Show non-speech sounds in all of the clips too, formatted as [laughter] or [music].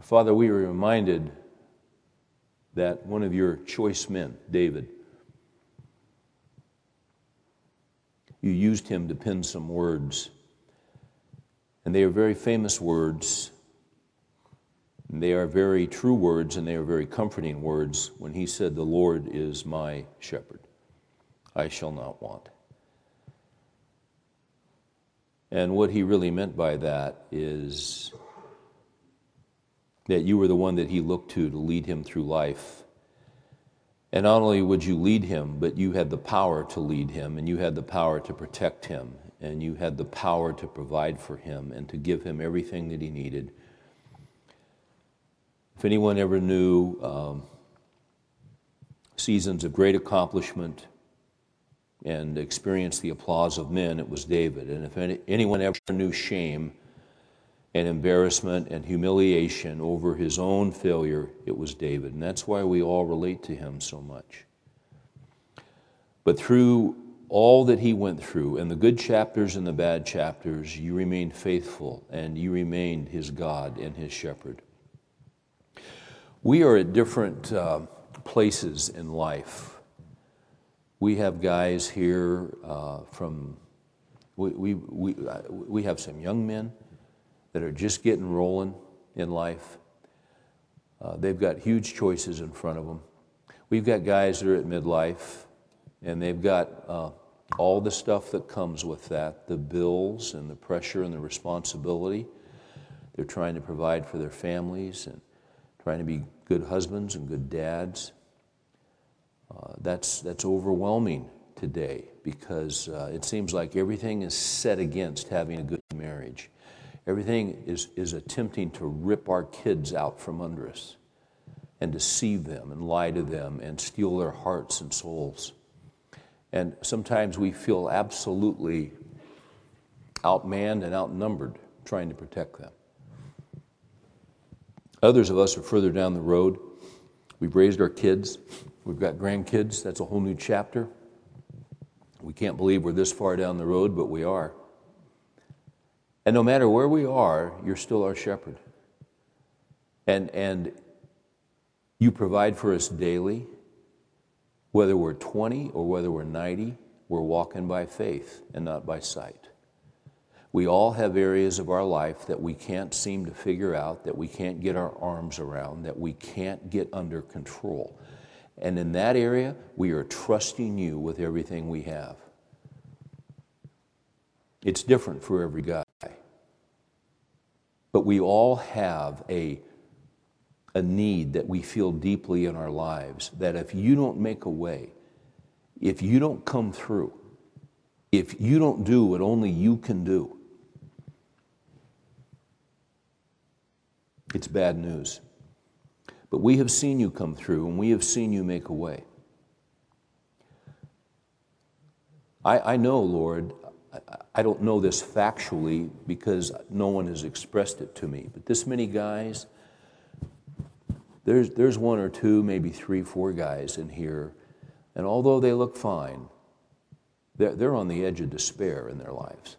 Father, we are reminded that one of your choice men, David, you used him to pen some words. And they are very famous words. They are very true words and they are very comforting words when he said, The Lord is my shepherd. I shall not want. And what he really meant by that is that you were the one that he looked to to lead him through life. And not only would you lead him, but you had the power to lead him, and you had the power to protect him, and you had the power to provide for him and to give him everything that he needed. If anyone ever knew um, seasons of great accomplishment and experienced the applause of men, it was David. And if any, anyone ever knew shame, and embarrassment and humiliation over his own failure, it was David. And that's why we all relate to him so much. But through all that he went through, and the good chapters and the bad chapters, you remained faithful and you remained his God and his shepherd. We are at different uh, places in life. We have guys here uh, from, we, we, we, uh, we have some young men that are just getting rolling in life. Uh, they've got huge choices in front of them. We've got guys that are at midlife, and they've got uh, all the stuff that comes with that the bills and the pressure and the responsibility. They're trying to provide for their families and trying to be good husbands and good dads. Uh, that's, that's overwhelming today because uh, it seems like everything is set against having a good marriage. Everything is, is attempting to rip our kids out from under us and deceive them and lie to them and steal their hearts and souls. And sometimes we feel absolutely outmanned and outnumbered trying to protect them. Others of us are further down the road. We've raised our kids, we've got grandkids. That's a whole new chapter. We can't believe we're this far down the road, but we are. And no matter where we are, you're still our shepherd. And, and you provide for us daily, whether we're 20 or whether we're 90, we're walking by faith and not by sight. We all have areas of our life that we can't seem to figure out, that we can't get our arms around, that we can't get under control. And in that area, we are trusting you with everything we have. It's different for every guy. But we all have a, a need that we feel deeply in our lives that if you don't make a way, if you don't come through, if you don't do what only you can do, it's bad news. But we have seen you come through and we have seen you make a way. I, I know, Lord, I don't know this factually because no one has expressed it to me, but this many guys, there's, there's one or two, maybe three, four guys in here, and although they look fine, they're, they're on the edge of despair in their lives.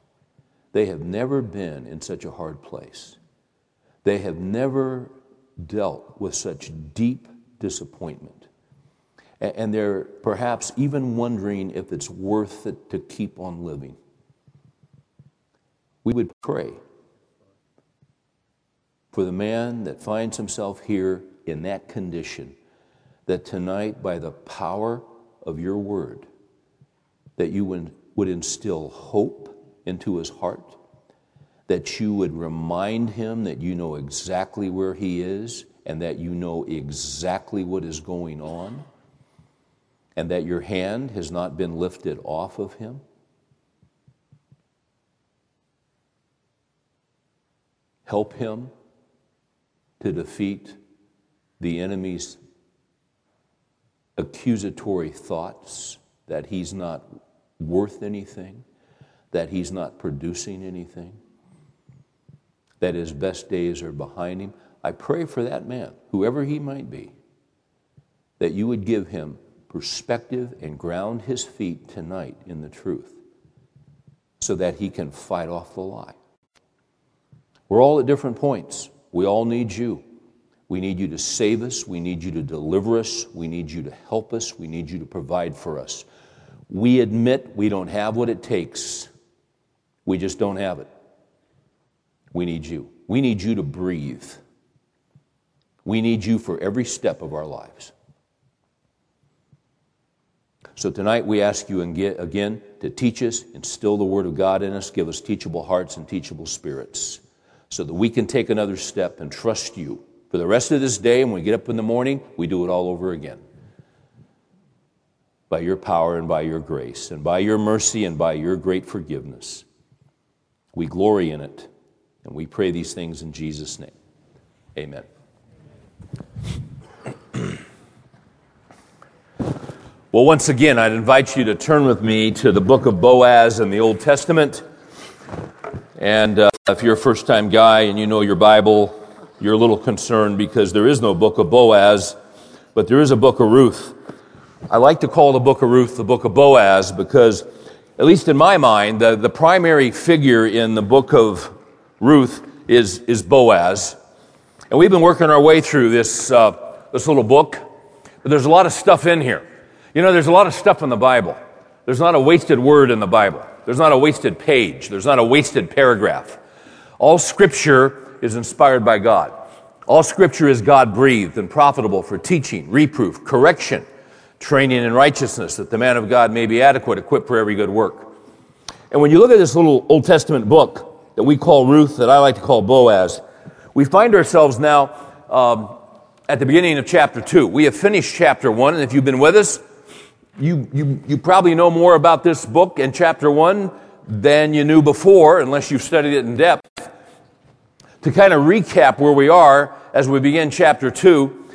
They have never been in such a hard place. They have never dealt with such deep disappointment. And they're perhaps even wondering if it's worth it to keep on living we would pray for the man that finds himself here in that condition, that tonight, by the power of your word, that you would, instill hope into his heart, that you would remind him that you know exactly where he is and that you know exactly what is going on, and that your hand has not been lifted off of him Help him to defeat the enemy's accusatory thoughts that he's not worth anything, that he's not producing anything, that his best days are behind him. I pray for that man, whoever he might be, that you would give him perspective and ground his feet tonight in the truth so that he can fight off the lie. We're all at different points. We all need you. We need you to save us. We need you to deliver us. We need you to help us. We need you to provide for us. We admit we don't have what it takes. We just don't have it. We need you. We need you to breathe. We need you for every step of our lives. So tonight we ask you again to teach us, instill the Word of God in us, give us teachable hearts and teachable spirits, so that we can take another step and trust you. For the rest of this day, And when we get up in the morning, we do it all over again. By your power and by your grace, and by your mercy and by your great forgiveness. We glory in it, and we pray these things in Jesus' name. Amen. [clears throat] Well, once again, I'd invite you to turn with me to the book of Boaz in the Old Testament. And uh, if you're a first time guy and you know your Bible, you're a little concerned because there is no book of Boaz, but there is a book of Ruth. I like to call the book of Ruth the book of Boaz because, at least in my mind, the, the primary figure in the book of Ruth is, is Boaz. And we've been working our way through this, uh, this little book, but there's a lot of stuff in here. You know, there's a lot of stuff in the Bible. There's not a wasted word in the Bible. There's not a wasted page. There's not a wasted paragraph. All scripture is inspired by God. All scripture is God breathed and profitable for teaching, reproof, correction, training in righteousness, that the man of God may be adequate, equipped for every good work. And when you look at this little Old Testament book that we call Ruth, that I like to call Boaz, we find ourselves now um, at the beginning of chapter 2. We have finished chapter 1, and if you've been with us, you, you, you probably know more about this book in chapter 1 than you knew before, unless you've studied it in depth. To kind of recap where we are as we begin chapter 2,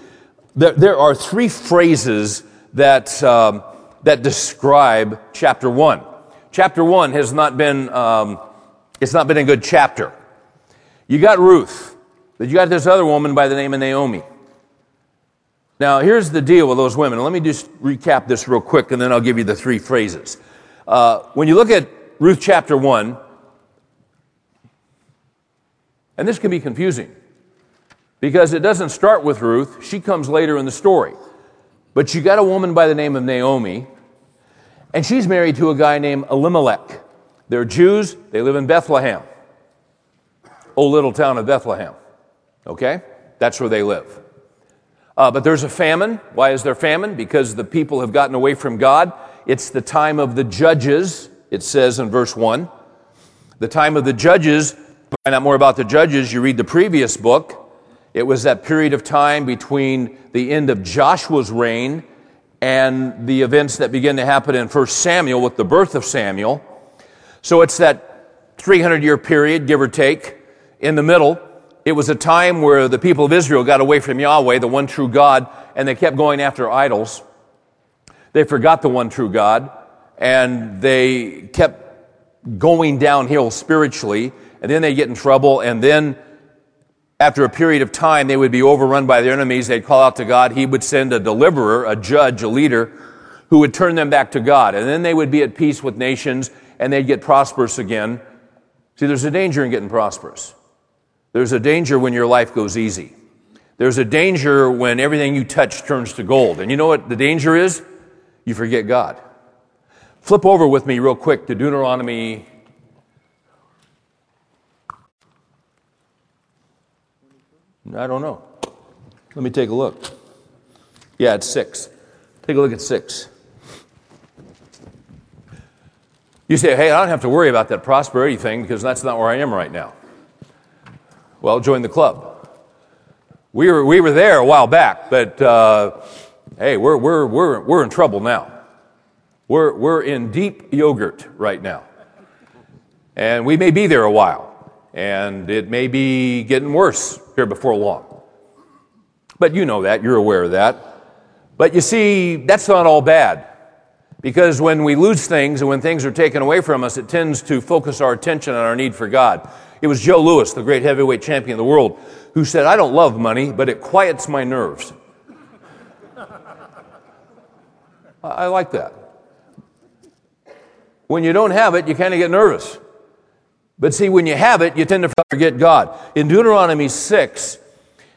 there, there are three phrases that, um, that describe chapter 1. Chapter 1 has not been, um, it's not been a good chapter. You got Ruth, but you got this other woman by the name of Naomi. Now, here's the deal with those women. Let me just recap this real quick, and then I'll give you the three phrases. Uh, when you look at Ruth chapter 1, and this can be confusing because it doesn't start with Ruth, she comes later in the story. But you got a woman by the name of Naomi, and she's married to a guy named Elimelech. They're Jews, they live in Bethlehem, old little town of Bethlehem. Okay? That's where they live. Uh, but there's a famine. Why is there famine? Because the people have gotten away from God. It's the time of the judges, it says in verse 1. The time of the judges, find out more about the judges, you read the previous book. It was that period of time between the end of Joshua's reign and the events that begin to happen in 1 Samuel with the birth of Samuel. So it's that 300 year period, give or take, in the middle. It was a time where the people of Israel got away from Yahweh, the one true God, and they kept going after idols. They forgot the one true God, and they kept going downhill spiritually, and then they get in trouble, and then after a period of time, they would be overrun by their enemies. They'd call out to God. He would send a deliverer, a judge, a leader, who would turn them back to God. And then they would be at peace with nations and they'd get prosperous again. See, there's a danger in getting prosperous. There's a danger when your life goes easy. There's a danger when everything you touch turns to gold. And you know what the danger is? You forget God. Flip over with me real quick to Deuteronomy. I don't know. Let me take a look. Yeah, it's six. Take a look at six. You say, hey, I don't have to worry about that prosperity thing because that's not where I am right now. Well, join the club. We were, we were there a while back, but uh, hey, we're, we're, we're, we're in trouble now. We're, we're in deep yogurt right now. And we may be there a while, and it may be getting worse here before long. But you know that, you're aware of that. But you see, that's not all bad. Because when we lose things and when things are taken away from us, it tends to focus our attention on our need for God. It was Joe Louis, the great heavyweight champion of the world, who said, I don't love money, but it quiets my nerves. I like that. When you don't have it, you kind of get nervous. But see, when you have it, you tend to forget God. In Deuteronomy 6,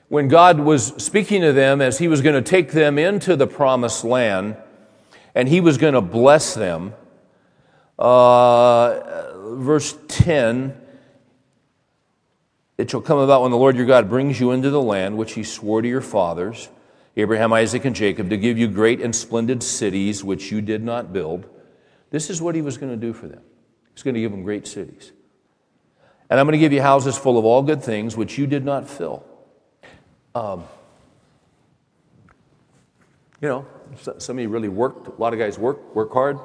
when God was speaking to them as He was going to take them into the promised land and He was going to bless them. Uh, verse 10 It shall come about when the Lord your God brings you into the land which He swore to your fathers, Abraham, Isaac, and Jacob, to give you great and splendid cities which you did not build. This is what He was going to do for them. He's going to give them great cities. And I'm going to give you houses full of all good things which you did not fill. Um, you know, some of you really worked. A lot of guys work, work hard.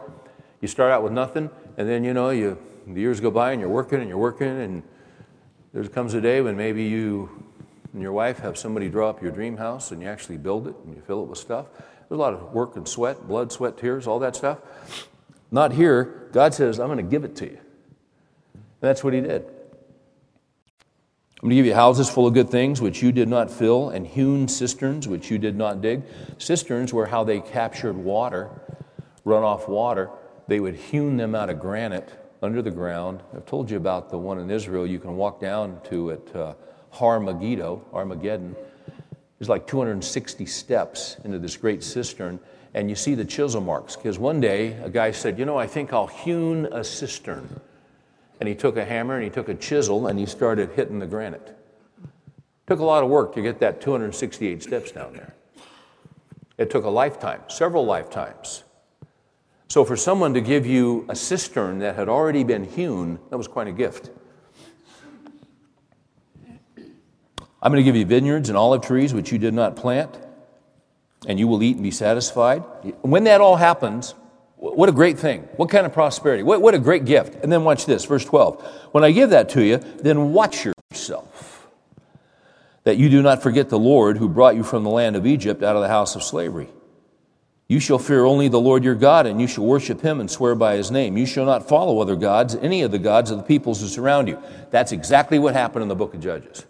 You start out with nothing, and then you know, you the years go by, and you're working and you're working, and there comes a day when maybe you and your wife have somebody draw up your dream house, and you actually build it and you fill it with stuff. There's a lot of work and sweat, blood, sweat, tears, all that stuff. Not here. God says, "I'm going to give it to you." And that's what He did. I'm going to give you houses full of good things which you did not fill, and hewn cisterns which you did not dig. Cisterns were how they captured water, runoff water. They would hewn them out of granite under the ground. I've told you about the one in Israel you can walk down to it, uh, Har Megiddo, Armageddon. There's like 260 steps into this great cistern, and you see the chisel marks. Because one day a guy said, You know, I think I'll hewn a cistern. And he took a hammer and he took a chisel and he started hitting the granite. Took a lot of work to get that 268 steps down there. It took a lifetime, several lifetimes. So, for someone to give you a cistern that had already been hewn, that was quite a gift. I'm going to give you vineyards and olive trees which you did not plant, and you will eat and be satisfied. When that all happens, what a great thing. What kind of prosperity. What, what a great gift. And then watch this, verse 12. When I give that to you, then watch yourself, that you do not forget the Lord who brought you from the land of Egypt out of the house of slavery. You shall fear only the Lord your God, and you shall worship him and swear by his name. You shall not follow other gods, any of the gods of the peoples who surround you. That's exactly what happened in the book of Judges.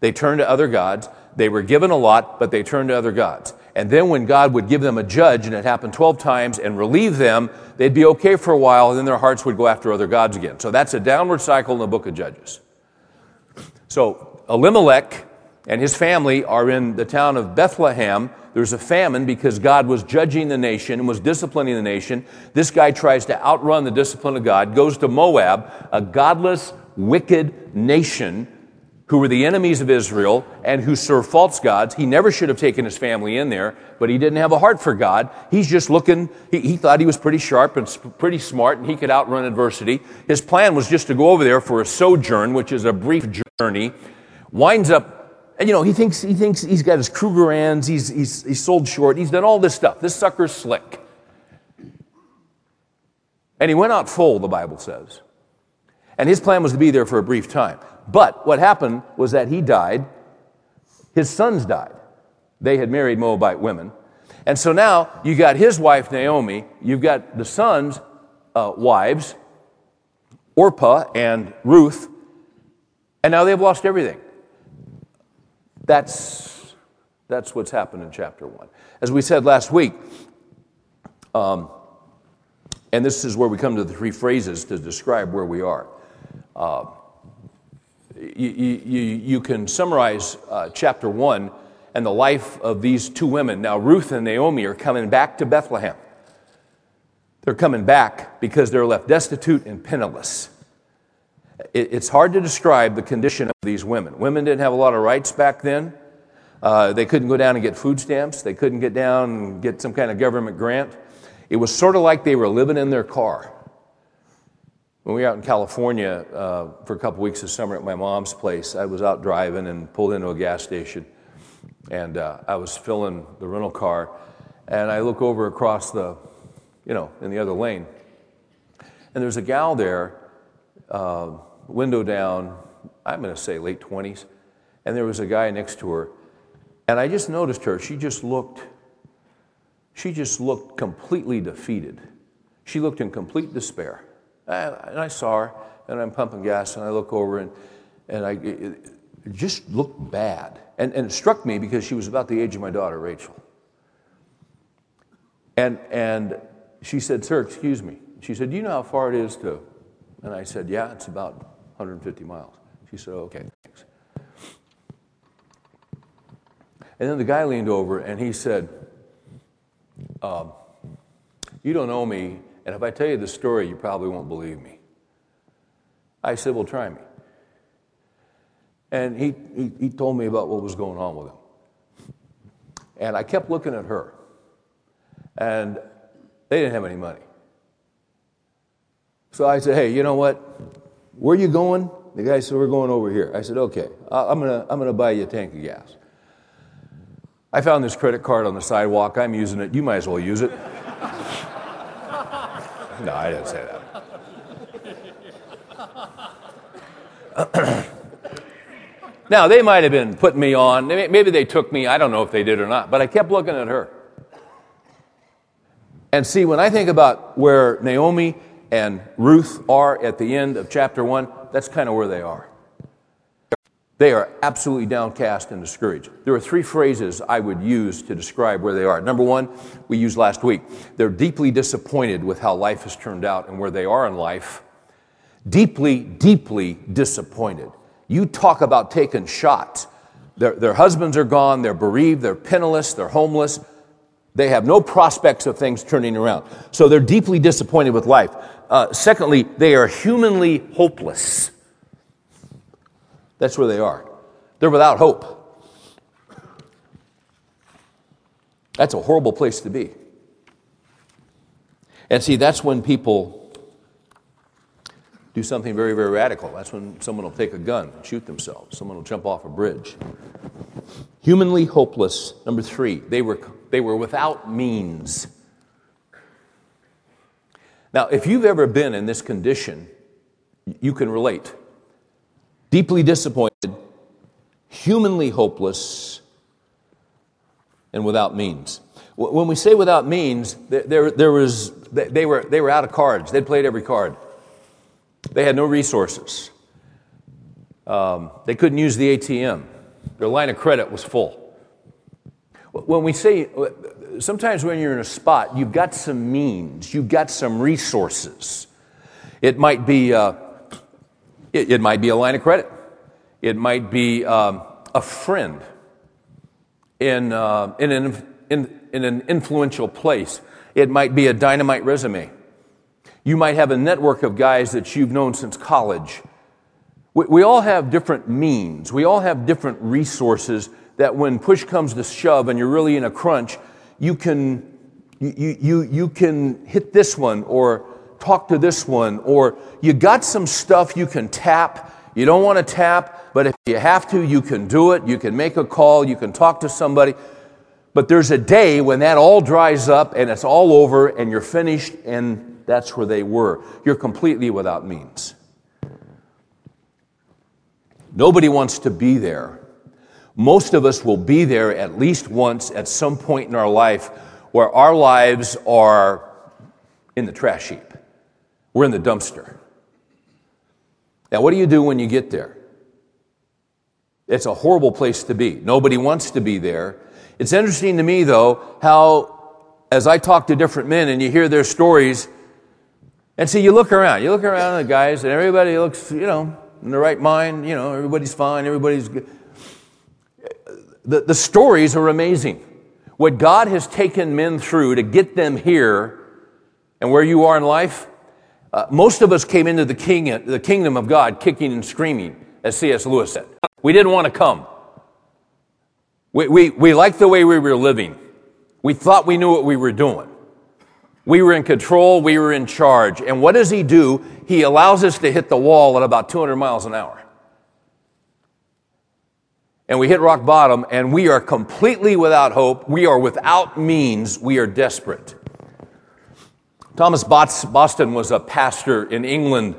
They turned to other gods. They were given a lot, but they turned to other gods. And then when God would give them a judge, and it happened 12 times, and relieve them, they'd be okay for a while, and then their hearts would go after other gods again. So that's a downward cycle in the book of Judges. So Elimelech and his family are in the town of Bethlehem. There's a famine because God was judging the nation and was disciplining the nation. This guy tries to outrun the discipline of God, goes to Moab, a godless, wicked nation who were the enemies of Israel and who served false gods. He never should have taken his family in there, but he didn't have a heart for God. He's just looking, he, he thought he was pretty sharp and pretty smart and he could outrun adversity. His plan was just to go over there for a sojourn, which is a brief journey. Winds up, and you know, he thinks, he thinks he's got his Krugerrands, he's, he's, he's sold short, he's done all this stuff. This sucker's slick. And he went out full, the Bible says. And his plan was to be there for a brief time. But what happened was that he died, his sons died. They had married Moabite women. And so now you got his wife, Naomi, you've got the sons' uh, wives, Orpah and Ruth, and now they've lost everything. That's, that's what's happened in chapter 1. As we said last week, um, and this is where we come to the three phrases to describe where we are. Uh, you, you, you can summarize uh, chapter 1 and the life of these two women. Now, Ruth and Naomi are coming back to Bethlehem. They're coming back because they're left destitute and penniless. it's hard to describe the condition of these women. Women didn't have a lot of rights back then. Uh, they couldn't go down and get food stamps. They couldn't get down and get some kind of government grant. It was sort of like they were living in their car. When we were out in California uh, for a couple weeks this summer at my mom's place, I was out driving and pulled into a gas station. And uh, I was filling the rental car. And I look over across the, you know, in the other lane. And there's a gal there, uh, window down, I'm going to say late 20s. And there was a guy next to her. And I just noticed her. She just looked, she just looked completely defeated. She looked in complete despair. And I saw her, and I'm pumping gas, and I look over, and, and I, just looked bad. And, and it struck me because she was about the age of my daughter, Rachel. And, and she said, Sir, excuse me. She said, Do you know how far it is to? And I said, Yeah, it's about 150 miles. She said, Okay, thanks. And then the guy leaned over and he said, um, You don't know me, and if I tell you the story, you probably won't believe me. I said, Well, try me. And he, he, he told me about what was going on with him. And I kept looking at her. And they didn't have any money. So I said, Hey, you know what? Where are you going? The guy said, We're going over here. I said, Okay, I'm going to I'm going to buy you a tank of gas. I found this credit card on the sidewalk. I'm using it. You might as well use it. [laughs] no, I didn't say that. [coughs] now, they might have been putting me on. Maybe they took me. I don't know if they did or not. But I kept looking at her. And see, when I think about where Naomi and Ruth are at the end of chapter one, that's kind of where they are. They are absolutely downcast and discouraged. There are three phrases I would use to describe where they are. Number one, we used last week. They're deeply disappointed with how life has turned out and where they are in life. Deeply, deeply disappointed. You talk about taking shots. Their, their husbands are gone, they're bereaved, they're penniless, they're homeless. They have no prospects of things turning around. So they're deeply disappointed with life. Uh, secondly, they are humanly hopeless. That's where they are. They're without hope. That's a horrible place to be. And see, that's when people do something very, very radical. That's when someone will take a gun and shoot themselves. Someone will jump off a bridge. Humanly hopeless. Number three, they were, they were without means. Now, if you've ever been in this condition, you can relate. Deeply disappointed, humanly hopeless, and without means. When we say without means, there, there was, they, were, they were out of cards. They'd played every card. They had no resources. Um, they couldn't use the ATM. Their line of credit was full. When we say sometimes when you're in a spot, you've got some means, you've got some resources. It might be, uh, it, it, might be a line of credit. It might be um, a friend in, uh, in, an, in, in an influential place. It might be a dynamite resume. You might have a network of guys that you've known since college. We, we all have different means. We all have different resources that when push comes to shove and you're really in a crunch, you can, you, you, you can hit this one or talk to this one, or you got some stuff you can tap. You don't want to tap, but if you have to, you can do it. You can make a call, you can talk to somebody. But there's a day when that all dries up and it's all over and you're finished, and that's where they were. You're completely without means. Nobody wants to be there most of us will be there at least once at some point in our life where our lives are in the trash heap. We're in the dumpster. Now, what do you do when you get there? It's a horrible place to be. Nobody wants to be there. It's interesting to me, though, how as I talk to different men and you hear their stories, and see, you look around, you look around at the guys, and everybody looks, you know, in the right mind, you know, everybody's fine, everybody's good. The, the stories are amazing. What God has taken men through to get them here and where you are in life, uh, most of us came into the, king, the kingdom of God kicking and screaming, as C.S. Lewis said. We didn't want to come. We, we, we liked the way we were living. We thought we knew what we were doing. We were in control, we were in charge. And what does he do? He allows us to hit the wall at about 200 miles an hour and we hit rock bottom and we are completely without hope. We are without means. We are desperate. Thomas Boston was a pastor in England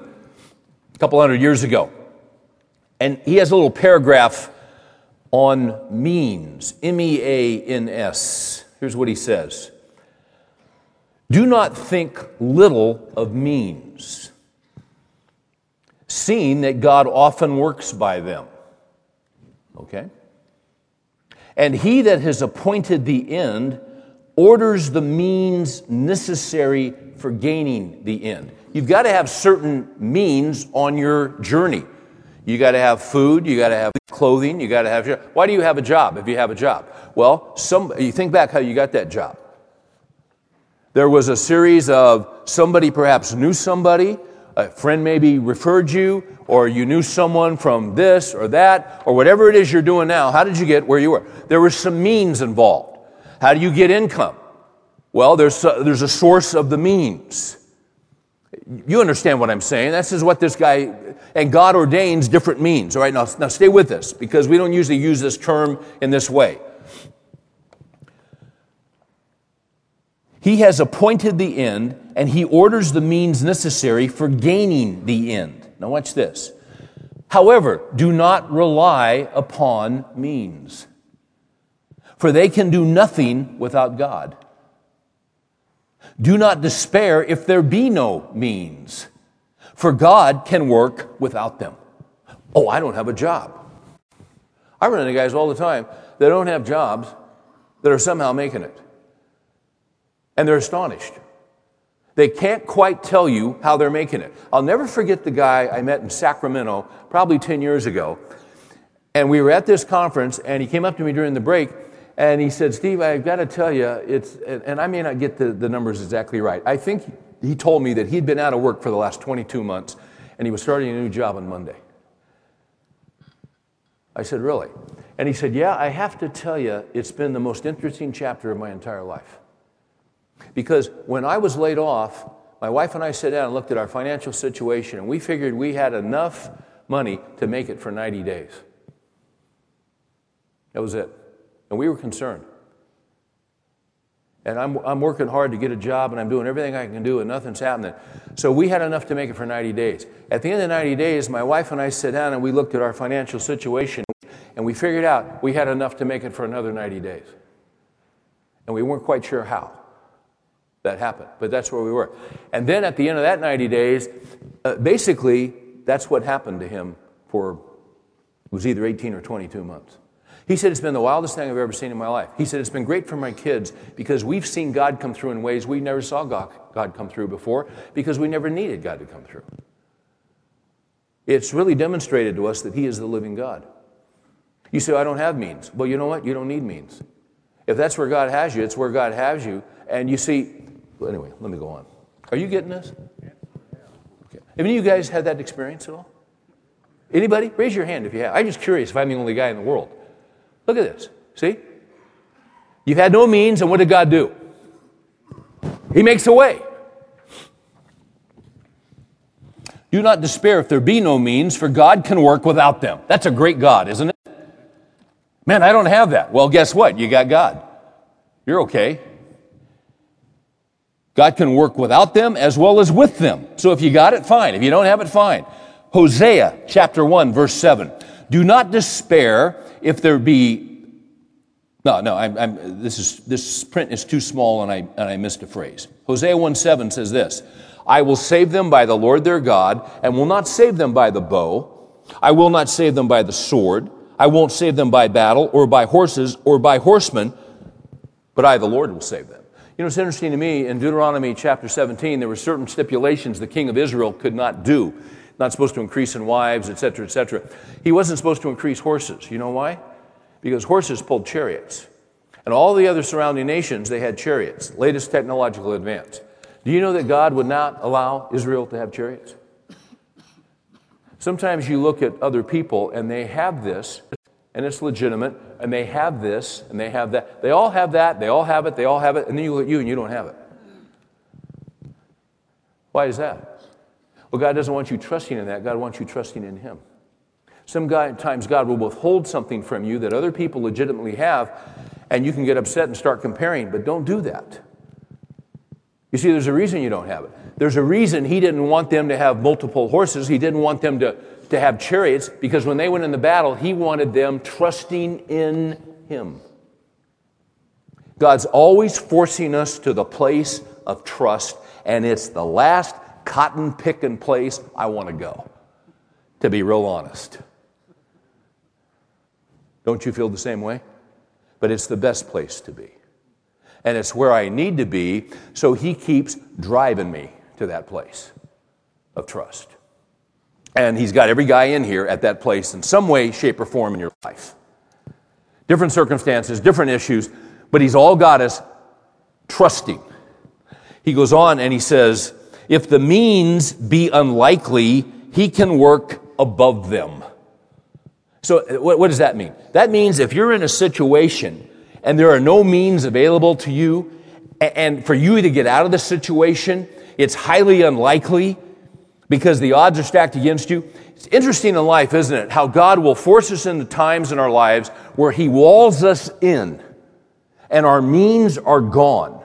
a couple hundred years ago. And he has a little paragraph on means M E A N S. Here's what he says Do not think little of means, seeing that God often works by them. Okay? And he that has appointed the end orders the means necessary for gaining the end. You've got to have certain means on your journey. You got to have food, you got to have clothing, you got to have. Why do you have a job if you have a job? Well, some, you think back how you got that job. There was a series of somebody perhaps knew somebody, a friend maybe referred you, or you knew someone from this or that, or whatever it is you're doing now. How did you get where you were? There were some means involved. How do you get income? Well, there's a, there's a source of the means. You understand what I'm saying. This is what this guy, and God ordains different means. All right, now, now stay with this because we don't usually use this term in this way. He has appointed the end, and he orders the means necessary for gaining the end. Now, watch this. However, do not rely upon means, for they can do nothing without God. Do not despair if there be no means, for God can work without them. Oh, I don't have a job. I run into guys all the time that don't have jobs that are somehow making it. And they're astonished. They can't quite tell you how they're making it. I'll never forget the guy I met in Sacramento probably 10 years ago. And we were at this conference, and he came up to me during the break, and he said, Steve, I've got to tell you, it's, and I may not get the, the numbers exactly right. I think he told me that he'd been out of work for the last 22 months, and he was starting a new job on Monday. I said, Really? And he said, Yeah, I have to tell you, it's been the most interesting chapter of my entire life. Because when I was laid off, my wife and I sat down and looked at our financial situation, and we figured we had enough money to make it for 90 days. That was it. And we were concerned. And I'm, I'm working hard to get a job, and I'm doing everything I can do, and nothing's happening. So we had enough to make it for 90 days. At the end of 90 days, my wife and I sat down and we looked at our financial situation, and we figured out we had enough to make it for another 90 days. And we weren't quite sure how that happened, but that's where we were. And then at the end of that 90 days, uh, basically, that's what happened to him for, it was either 18 or 22 months. He said, It's been the wildest thing I've ever seen in my life. He said, It's been great for my kids because we've seen God come through in ways we never saw God, come through before because we never needed God to come through. It's really demonstrated to us that He is the living God. You say, I don't have means. Well, you know what? You don't need means. If that's where God has you, it's where God has you. And you see, well, anyway, let me go on. Are you getting this? Okay. Have any of you guys had that experience at all? Anybody? Raise your hand if you have. I'm just curious if I'm the only guy in the world. Look at this. See? You've had no means, and what did God do? He makes a way. Do not despair if there be no means, for God can work without them. That's a great God, isn't it? Man, I don't have that. Well, guess what? You got God. You're okay. God can work without them as well as with them. So if you got it, fine. If you don't have it, fine. Hosea chapter 1, verse 7. Do not despair if there be. No, no, I'm, I'm, this, is, this print is too small and I, and I missed a phrase. Hosea 1 7 says this I will save them by the Lord their God, and will not save them by the bow. I will not save them by the sword. I won't save them by battle, or by horses, or by horsemen, but I, the Lord, will save them. You know, it's interesting to me, in Deuteronomy chapter 17, there were certain stipulations the king of Israel could not do. Not supposed to increase in wives, etc., etc. He wasn't supposed to increase horses. You know why? Because horses pulled chariots. And all the other surrounding nations, they had chariots, latest technological advance. Do you know that God would not allow Israel to have chariots? Sometimes you look at other people and they have this, and it's legitimate, and they have this, and they have that. They all have that, they all have it, they all have it, and then you look at you and you don't have it. Why is that? God doesn't want you trusting in that, God wants you trusting in Him. Sometimes God will withhold something from you that other people legitimately have, and you can get upset and start comparing, but don't do that. You see, there's a reason you don't have it. There's a reason He didn't want them to have multiple horses, He didn't want them to to have chariots because when they went in the battle, he wanted them trusting in him. God's always forcing us to the place of trust, and it's the last cotton picking place I want to go, to be real honest. Don't you feel the same way? But it's the best place to be. And it's where I need to be, so he keeps driving me to that place of trust. And He's got every guy in here at that place in some way, shape, or form in your life. Different circumstances, different issues, but He's all got us trusting. He goes on and he says, if the means be unlikely, He can work above them. So, what, what does that mean? That means if you're in a situation and there are no means available to you, and for you to get out of the situation, it's highly unlikely because the odds are stacked against you. It's interesting in life, isn't it? How God will force us into times in our lives where He walls us in and our means are gone.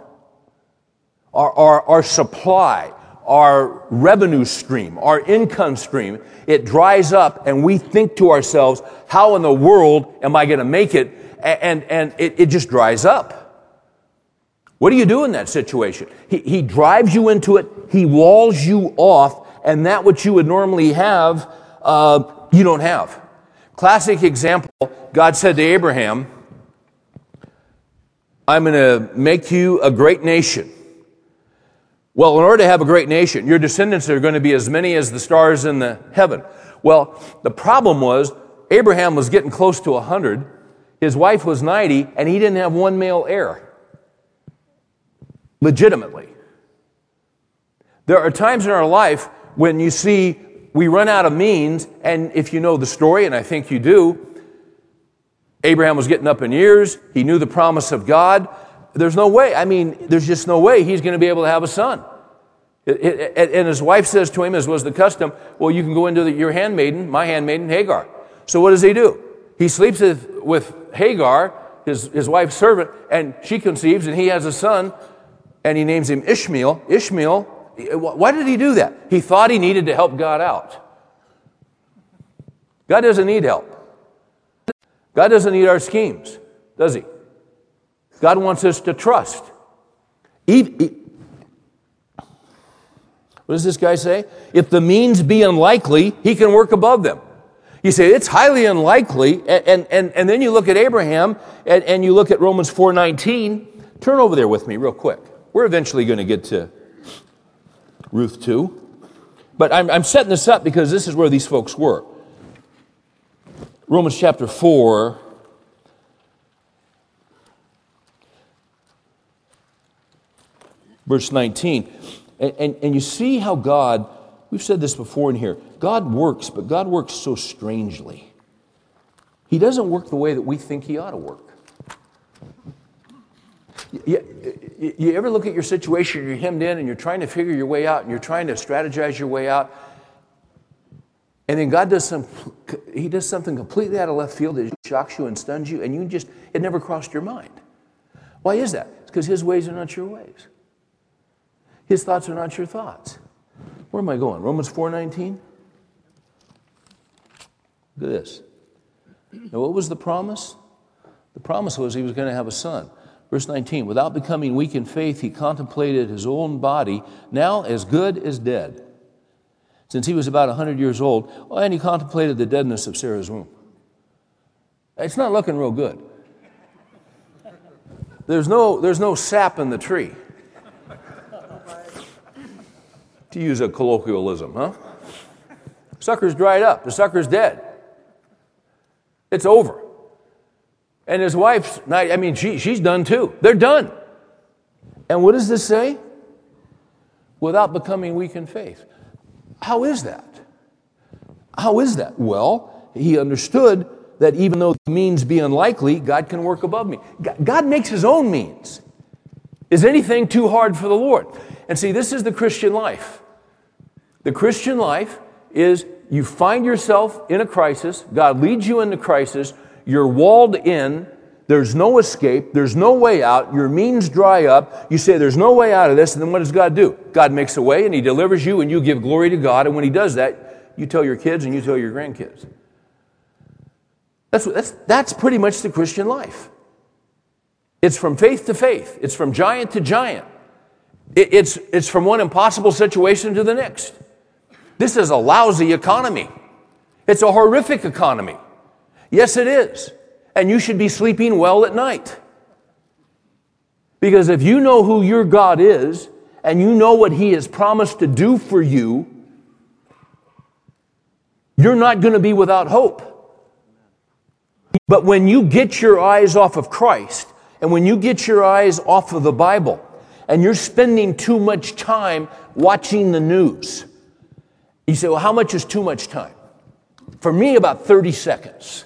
Our, our, our supply, our revenue stream, our income stream, it dries up and we think to ourselves, how in the world am I going to make it? And, and it, it just dries up. What do you do in that situation? He, he drives you into it, he walls you off, and that which you would normally have, uh, you don't have. Classic example God said to Abraham, I'm going to make you a great nation. Well, in order to have a great nation, your descendants are going to be as many as the stars in the heaven. Well, the problem was Abraham was getting close to 100, his wife was 90, and he didn't have one male heir. Legitimately. There are times in our life when you see we run out of means, and if you know the story, and I think you do, Abraham was getting up in years, he knew the promise of God, there's no way. I mean, there's just no way he's going to be able to have a son. It, it, and his wife says to him, as was the custom, Well, you can go into the, your handmaiden, my handmaiden, Hagar. So what does he do? He sleeps with, with Hagar, his, his wife's servant, and she conceives, and he has a son, and he names him Ishmael. Ishmael, why did he do that? He thought he needed to help God out. God doesn't need help. God doesn't need our schemes, does he? God wants us to trust. what does this guy say? If the means be unlikely, he can work above them. You say it's highly unlikely, and, and, and, then you look at Abraham and, and you look at Romans 4.19. Turn over there with me real quick. We're eventually going to get to Ruth 2. But I'm, I'm setting this up because this is where these folks were. Romans chapter 4, verse 19. And, and, and, you see how God, we've said this before in here, God works, but God works so strangely. He doesn't work the way that we think He ought to work. You, you ever look at your situation, you're hemmed in and you're trying to figure your way out and you're trying to strategize your way out, and then God does some, He does something completely out of left field that shocks you and stuns you, and you just, it never crossed your mind. Why is that? It's because His ways are not your ways. His thoughts are not your thoughts. Where am I going? Romans 4:19? Look at this. Now, what was the promise? The promise was he was going to have a son. Verse 19, without becoming weak in faith, he contemplated his own body, now as good as dead, since he was about 100 years old, and he contemplated the deadness of Sarah's womb. It's not looking real good. There's no, there's no sap in the tree to use a colloquialism, huh? Sucker's dried up. The sucker's dead. It's over. And his wife's not, I mean, she, she's done too. They're done. And what does this say? Without becoming weak in faith. How is that? How is that? Well, he understood that even though the means be unlikely, God can work above me. God makes his own means. Is anything too hard for the Lord? And see, this is the Christian life. The Christian life is you find yourself in a crisis, God leads you into crisis, you're walled in, there's no escape, there's no way out, your means dry up, you say there's no way out of this, and then what does God do? God makes a way and He delivers you, and you give glory to God, and when He does that, you tell your kids and you tell your grandkids. That's, that's, that's pretty much the Christian life. It's from faith to faith, it's from giant to giant. It, it's, it's from one impossible situation to the next. This is a lousy economy. It's a horrific economy. Yes, it is. And you should be sleeping well at night. Because if you know who your God is and you know what He has promised to do for you, you're not going to be without hope. But when you get your eyes off of Christ and when you get your eyes off of the Bible and you're spending too much time watching the news, you say, well, how much is too much time? For me, about 30 seconds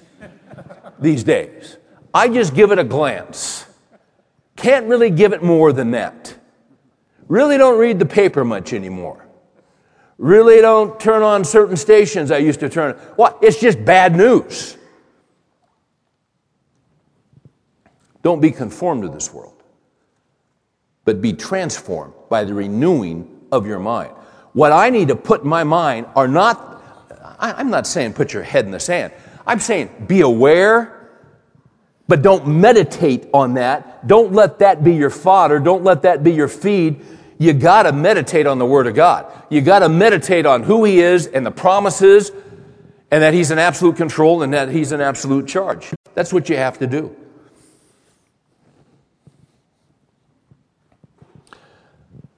these days. I just give it a glance. Can't really give it more than that. Really don't read the paper much anymore. Really don't turn on certain stations I used to turn. On. What? It's just bad news. Don't be conformed to this world, but be transformed by the renewing of your mind. What I need to put in my mind are not, I'm not saying put your head in the sand. I'm saying be aware, but don't meditate on that. Don't let that be your fodder. Don't let that be your feed. You got to meditate on the Word of God. You got to meditate on who He is and the promises, and that He's in absolute control and that He's in absolute charge. That's what you have to do.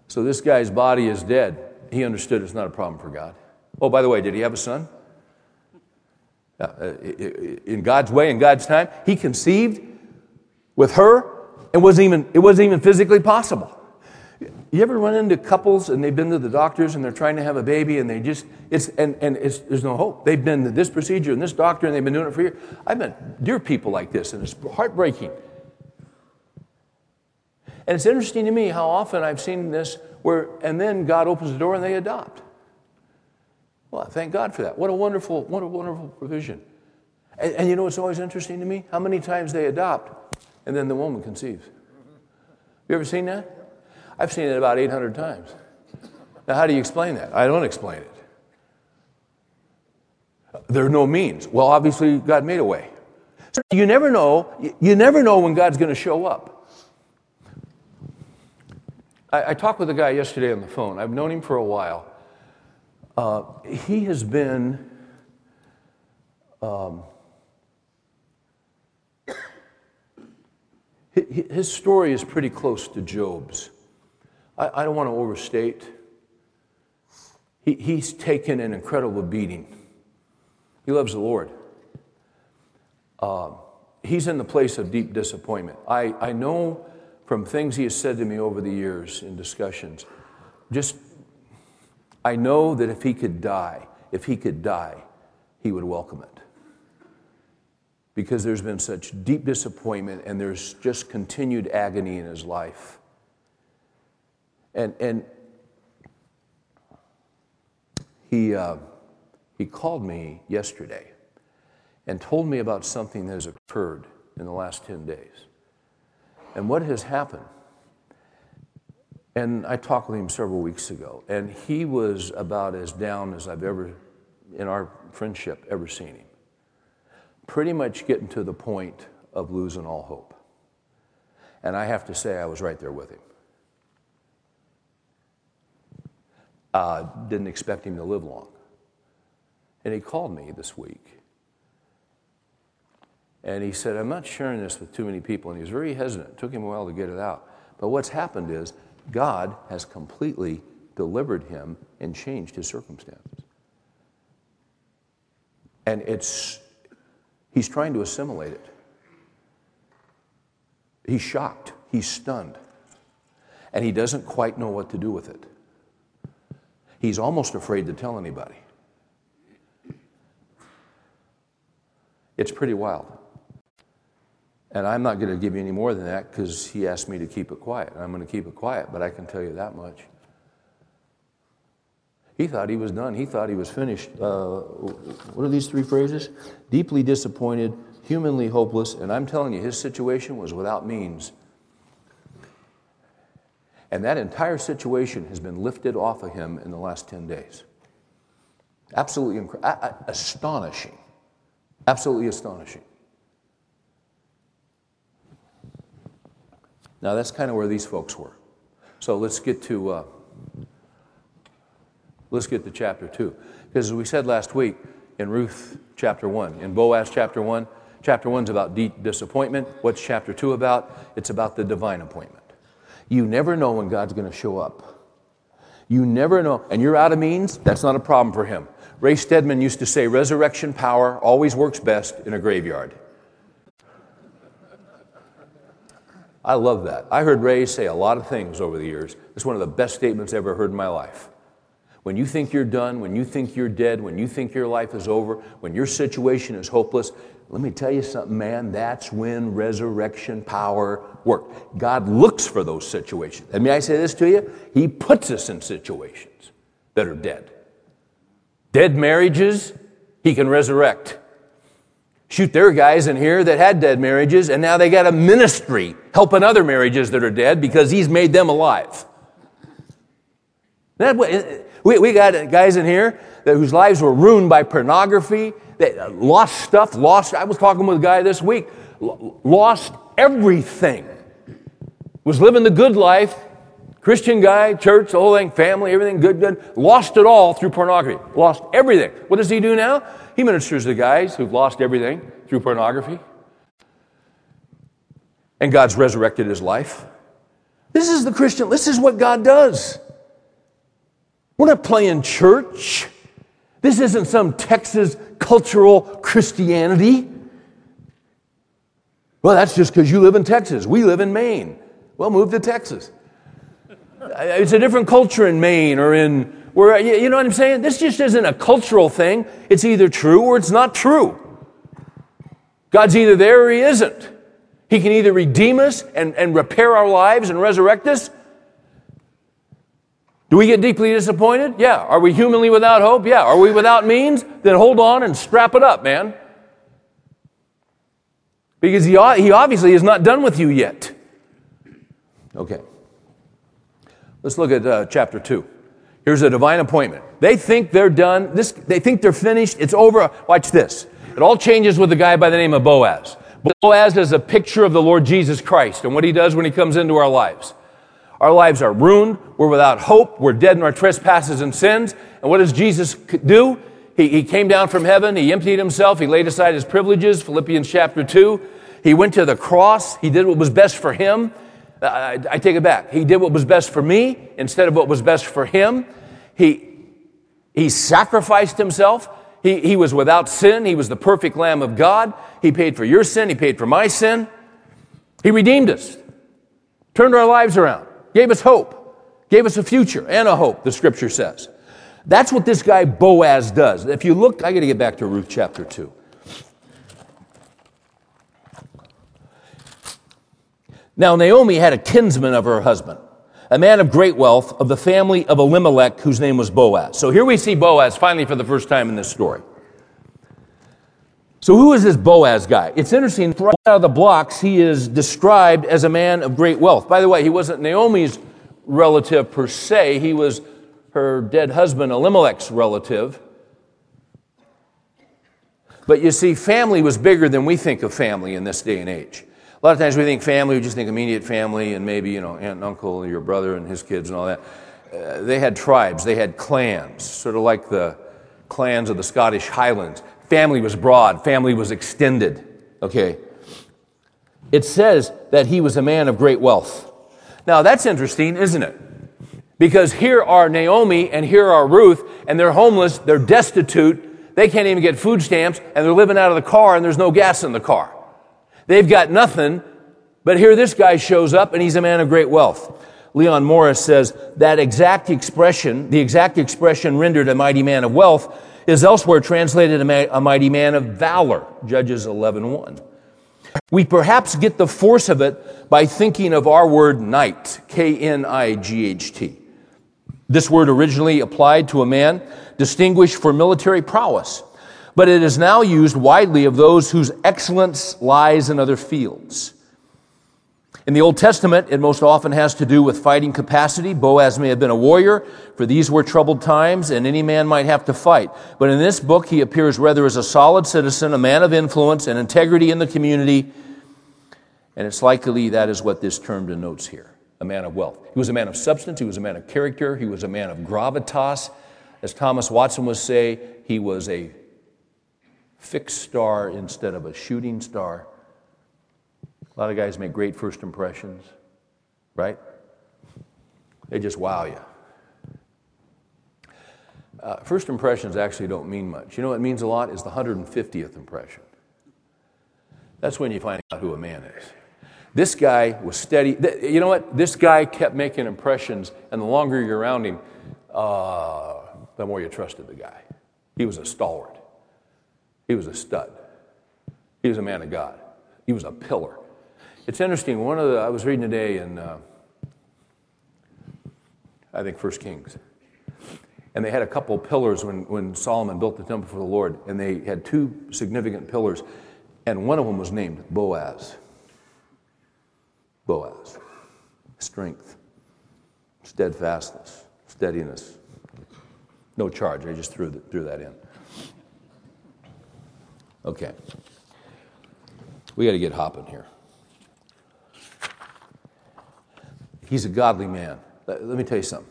So this guy's body is dead. He understood it's not a problem for God. Oh, by the way, did he have a son? Uh, in God's way, in God's time, he conceived with her and wasn't even, it wasn't even physically possible. You ever run into couples and they've been to the doctors and they're trying to have a baby and they just, it's, and, and it's, there's no hope. They've been to this procedure and this doctor and they've been doing it for years. I've met dear people like this and it's heartbreaking. And it's interesting to me how often I've seen this where, and then God opens the door and they adopt. Well, thank God for that. What a wonderful, what a wonderful provision. And, and you know what's always interesting to me? How many times they adopt and then the woman conceives. You ever seen that? I've seen it about 800 times. Now, how do you explain that? I don't explain it. There are no means. Well, obviously, God made a way. You never know. You never know when God's going to show up. I, I, talked with a guy yesterday on the phone. I've known him for a while. Uh, he has been. Um, [coughs] his story is pretty close to Job's. I, I don't want to overstate. He, he's taken an incredible beating. He loves the Lord. Uh, he's in the place of deep disappointment. I, I know from things he has said to me over the years in discussions. Just, I know that if he could die, if he could die, he would welcome it. Because there's been such deep disappointment and there's just continued agony in his life. And, and he, uh, he called me yesterday and told me about something that has occurred in the last 10 days and what has happened. And I talked with him several weeks ago, and he was about as down as I've ever, in our friendship, ever seen him. Pretty much getting to the point of losing all hope. And I have to say, I was right there with him. Uh, didn't expect him to live long. And he called me this week and he said, I'm not sharing this with too many people. And he was very hesitant. It took him a while to get it out. But what's happened is God has completely delivered him and changed his circumstances. And it's, he's trying to assimilate it. He's shocked, he's stunned, and he doesn't quite know what to do with it. He's almost afraid to tell anybody. It's pretty wild. And I'm not going to give you any more than that because he asked me to keep it quiet. And I'm going to keep it quiet, but I can tell you that much. He thought he was done. He thought he was finished. Uh, what are these three phrases? Deeply disappointed, humanly hopeless, and I'm telling you, his situation was without means. And that entire situation has been lifted off of him in the last 10 days. Absolutely incredible, astonishing. Absolutely astonishing. Now, that's kind of where these folks were. So let's get to, uh, let's get to chapter 2. Because as we said last week in Ruth chapter 1, in Boaz chapter 1, chapter 1 is about deep disappointment. What's chapter 2 about? It's about the divine appointment. You never know when God's going to show up. You never know. And you're out of means, that's not a problem for him. Ray Stedman used to say, resurrection power always works best in a graveyard. I love that. I heard Ray say a lot of things over the years. It's one of the best statements I ever heard in my life. When you think you're done, when you think you're dead, when you think your life is over, when your situation is hopeless, let me tell you something, man, that's when resurrection power works. God looks for those situations. And may I say this to you? He puts us in situations that are dead. Dead marriages, He can resurrect. Shoot, there are guys in here that had dead marriages, and now they got a ministry helping other marriages that are dead because he's made them alive. That, we, we got guys in here that, whose lives were ruined by pornography, they uh, lost stuff, lost. I was talking with a guy this week, lost everything. Was living the good life, Christian guy, church, the whole thing, family, everything good, good. Lost it all through pornography. Lost everything. What does he do now? He ministers to guys who've lost everything through pornography. And God's resurrected his life. This is the Christian, this is what God does. We're not playing church. This isn't some Texas cultural Christianity. Well, that's just because you live in Texas. We live in Maine. Well, move to Texas. Uh, it's a different culture in Maine or in where, you know what I'm saying? This just isn't a cultural thing. It's either true or it's not true. God's either there or He isn't. He can either redeem us and, and repair our lives and resurrect us. Do we get deeply disappointed? Yeah. Are we humanly without hope? Yeah. Are we without means? Then hold on and strap it up, man. Because he, he obviously is not done with you yet. Okay. Let's look at uh, chapter 2. Here's a divine appointment. They think they're done. This, they think they're finished. It's over. Watch this. It all changes with a guy by the name of Boaz. Boaz is a picture of the Lord Jesus Christ and what he does when he comes into our lives. Our lives are ruined. We're without hope. We're dead in our trespasses and sins. And what does Jesus do? He, he came down from heaven. He emptied himself. He laid aside his privileges. Philippians chapter 2. He went to the cross. He did what was best for him. I, I take it back. He did what was best for me instead of what was best for him. He, he sacrificed himself. He, he was without sin. He was the perfect Lamb of God. He paid for your sin. He paid for my sin. He redeemed us, turned our lives around, gave us hope, gave us a future and a hope, the scripture says. That's what this guy Boaz does. If you look, I got to get back to Ruth chapter 2. Now, Naomi had a kinsman of her husband, a man of great wealth of the family of Elimelech, whose name was Boaz. So here we see Boaz finally for the first time in this story. So who is this Boaz guy? It's interesting, right out of the blocks, he is described as a man of great wealth. By the way, he wasn't Naomi's relative per se, he was her dead husband Elimelech's relative. But you see, family was bigger than we think of family in this day and age. A lot of times we think family, we just think immediate family and maybe, you know, aunt and uncle, your brother and his kids and all that. Uh, they had tribes, they had clans, sort of like the clans of the Scottish Highlands. Family was broad, family was extended. Okay. It says that he was a man of great wealth. Now that's interesting, isn't it? Because here are Naomi and here are Ruth, and they're homeless, they're destitute, they can't even get food stamps, and they're living out of the car, and there's no gas in the car. They've got nothing, but here this guy shows up and he's a man of great wealth. Leon Morris says that exact expression, the exact expression rendered a mighty man of wealth, is elsewhere translated a, mighty man of valor, Judges 11.1. We perhaps get the force of it by thinking of our word knight, K-N-I-G-H-T. This word originally applied to a man distinguished for military prowess but it is now used widely of those whose excellence lies in other fields. In the Old Testament, it most often has to do with fighting capacity. Boaz may have been a warrior, for these were troubled times, and any man might have to fight. But in this book, he appears rather as a solid citizen, a man of influence and integrity in the community, and it's likely that is what this term denotes here a man of wealth. He was a man of substance, he was a man of character, he was a man of gravitas. As Thomas Watson would say, he was a fixed star instead of a shooting star. A lot of guys make great first impressions, right? They just wow you. Uh, first impressions actually don't mean much. You know what means a lot is the 150th impression. That's when you find out who a man is. This guy was steady. You know what? This guy kept making impressions, and the longer you're around him, uh, the more you trusted the guy. He was a stalwart. He was a stud. He was a man of God. He was a pillar. It's interesting. One of the I was reading today in uh, I think First Kings, and they had a couple pillars when when Solomon built the temple for the Lord, and they had two significant pillars, and one of them was named Boaz. Boaz, strength, steadfastness, steadiness. No charge. I just threw, the, threw that in. Okay. We got to get hopping here. He's a godly man. Let, let me tell you something.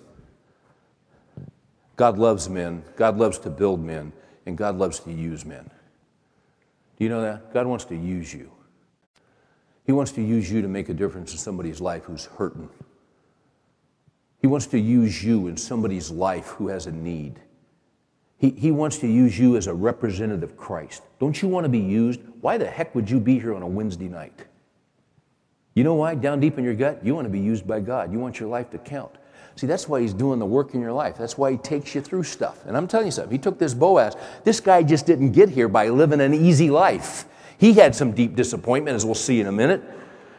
God loves men, God loves to build men, and God loves to use men. Do you know that? God wants to use you. He wants to use you to make a difference in somebody's life who's hurting. He wants to use you in somebody's life who has a need. He, he wants to use you as a representative of Christ. Don't you want to be used? Why the heck would you be here on a Wednesday night? You know why? Down deep in your gut, you want to be used by God. You want your life to count. See, that's why he's doing the work in your life. That's why he takes you through stuff. And I'm telling you something, he took this Boaz. This guy just didn't get here by living an easy life. He had some deep disappointment, as we'll see in a minute.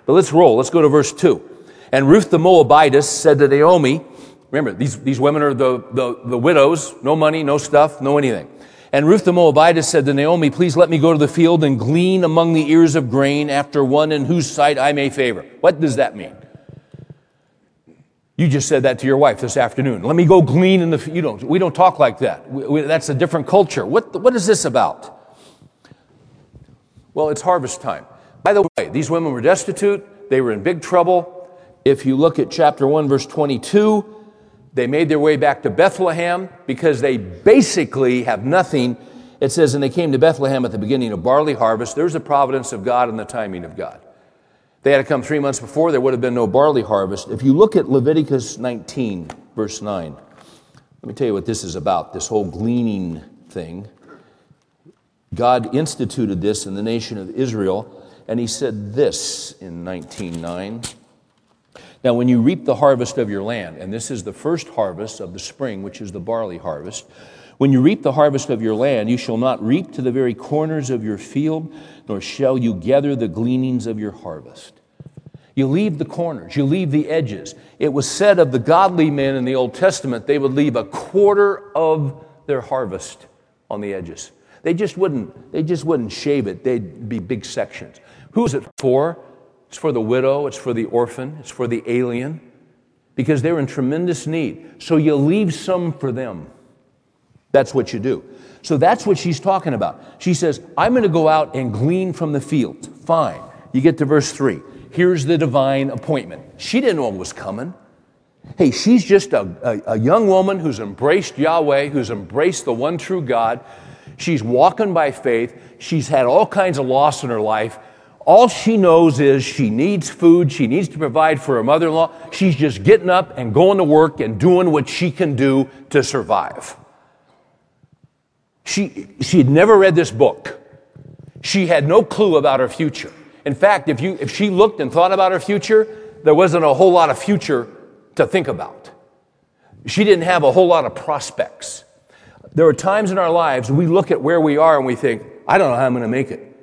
But let's roll. Let's go to verse 2. And Ruth the Moabitess said to Naomi, remember, these, these women are the, the, the widows, no money, no stuff, no anything. And Ruth the Moabitess said to Naomi, Please let me go to the field and glean among the ears of grain after one in whose sight I may favor. What does that mean? You just said that to your wife this afternoon. Let me go glean in the. You don't. We don't talk like that. We, we, that's a different culture. What What is this about? Well, it's harvest time. By the way, these women were destitute. They were in big trouble. If you look at chapter one, verse twenty-two, they made their way back to Bethlehem because they basically have nothing. It says, and they came to Bethlehem at the beginning of barley harvest. There's the providence of God and the timing of God. They had to come three months before, there would have been no barley harvest. If you look at Leviticus 19, verse 9, let me tell you what this is about this whole gleaning thing. God instituted this in the nation of Israel, and he said this in 19:9. Now, when you reap the harvest of your land, and this is the first harvest of the spring, which is the barley harvest, when you reap the harvest of your land, you shall not reap to the very corners of your field, nor shall you gather the gleanings of your harvest. You leave the corners, you leave the edges. It was said of the godly men in the Old Testament, they would leave a quarter of their harvest on the edges. They just wouldn't, they just wouldn't shave it. They'd be big sections. Who is it for? It's for the widow, it's for the orphan, it's for the alien, because they're in tremendous need. So you leave some for them. That's what you do. So that's what she's talking about. She says, I'm going to go out and glean from the field. Fine. You get to verse 3. Here's the divine appointment. She didn't know what was coming. Hey, she's just a, a, a, young woman who's embraced Yahweh, who's embraced the one true God. She's walking by faith. She's had all kinds of loss in her life. All she knows is she needs food. She needs to provide for her mother in law. She's just getting up and going to work and doing what she can do to survive. She, she had never read this book. She had no clue about her future. In fact, if, you, if she looked and thought about her future, there wasn't a whole lot of future to think about. She didn't have a whole lot of prospects. There are times in our lives we look at where we are and we think, I don't know how I'm going to make it.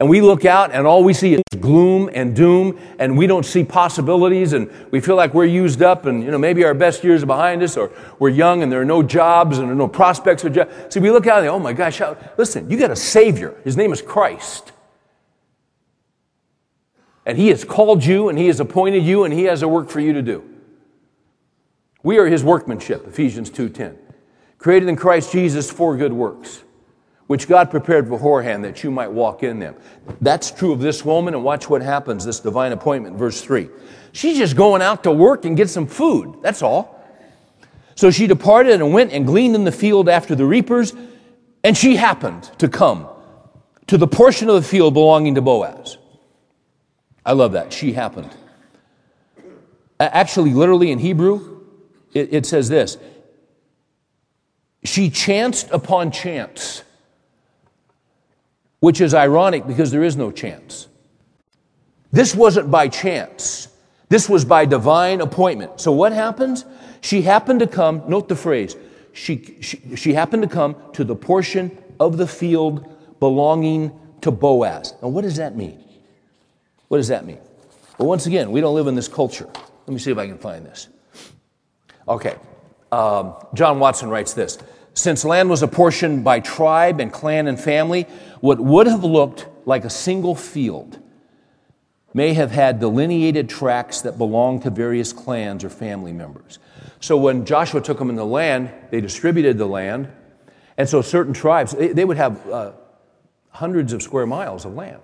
And we look out and all we see is gloom and doom and we don't see possibilities and we feel like we're used up and, you know, maybe our best years are behind us or we're young and there are no jobs and there are no prospects for jobs. See, we look out and oh my gosh, how, listen, you got a Savior. His name is Christ. And He has called you and He has appointed you and He has a work for you to do. We are His workmanship, Ephesians 2.10. Created in Christ Jesus for good works which God prepared beforehand that you might walk in them. That's true of this woman, and watch what happens, this divine appointment, verse 3. She's just going out to work and get some food. That's all. So she departed and went and gleaned in the field after the reapers, and she happened to come to the portion of the field belonging to Boaz. I love that. She happened. Actually, literally in Hebrew, it, it says this She chanced upon chance, which is ironic because there is no chance. This wasn't by chance. This was by divine appointment. So what happens? She happened to come, note the phrase, she, she, she happened to come to the portion of the field belonging to Boaz. Now, what does that mean? What does that mean? Well, once again, we don't live in this culture. Let me see if I can find this. Okay. Um, John Watson writes this Since land was apportioned by tribe and clan and family, what would have looked like a single field may have had delineated tracts that belonged to various clans or family members. So when Joshua took them in the land, they distributed the land. And so certain tribes, they, they would have uh, hundreds of square miles of land.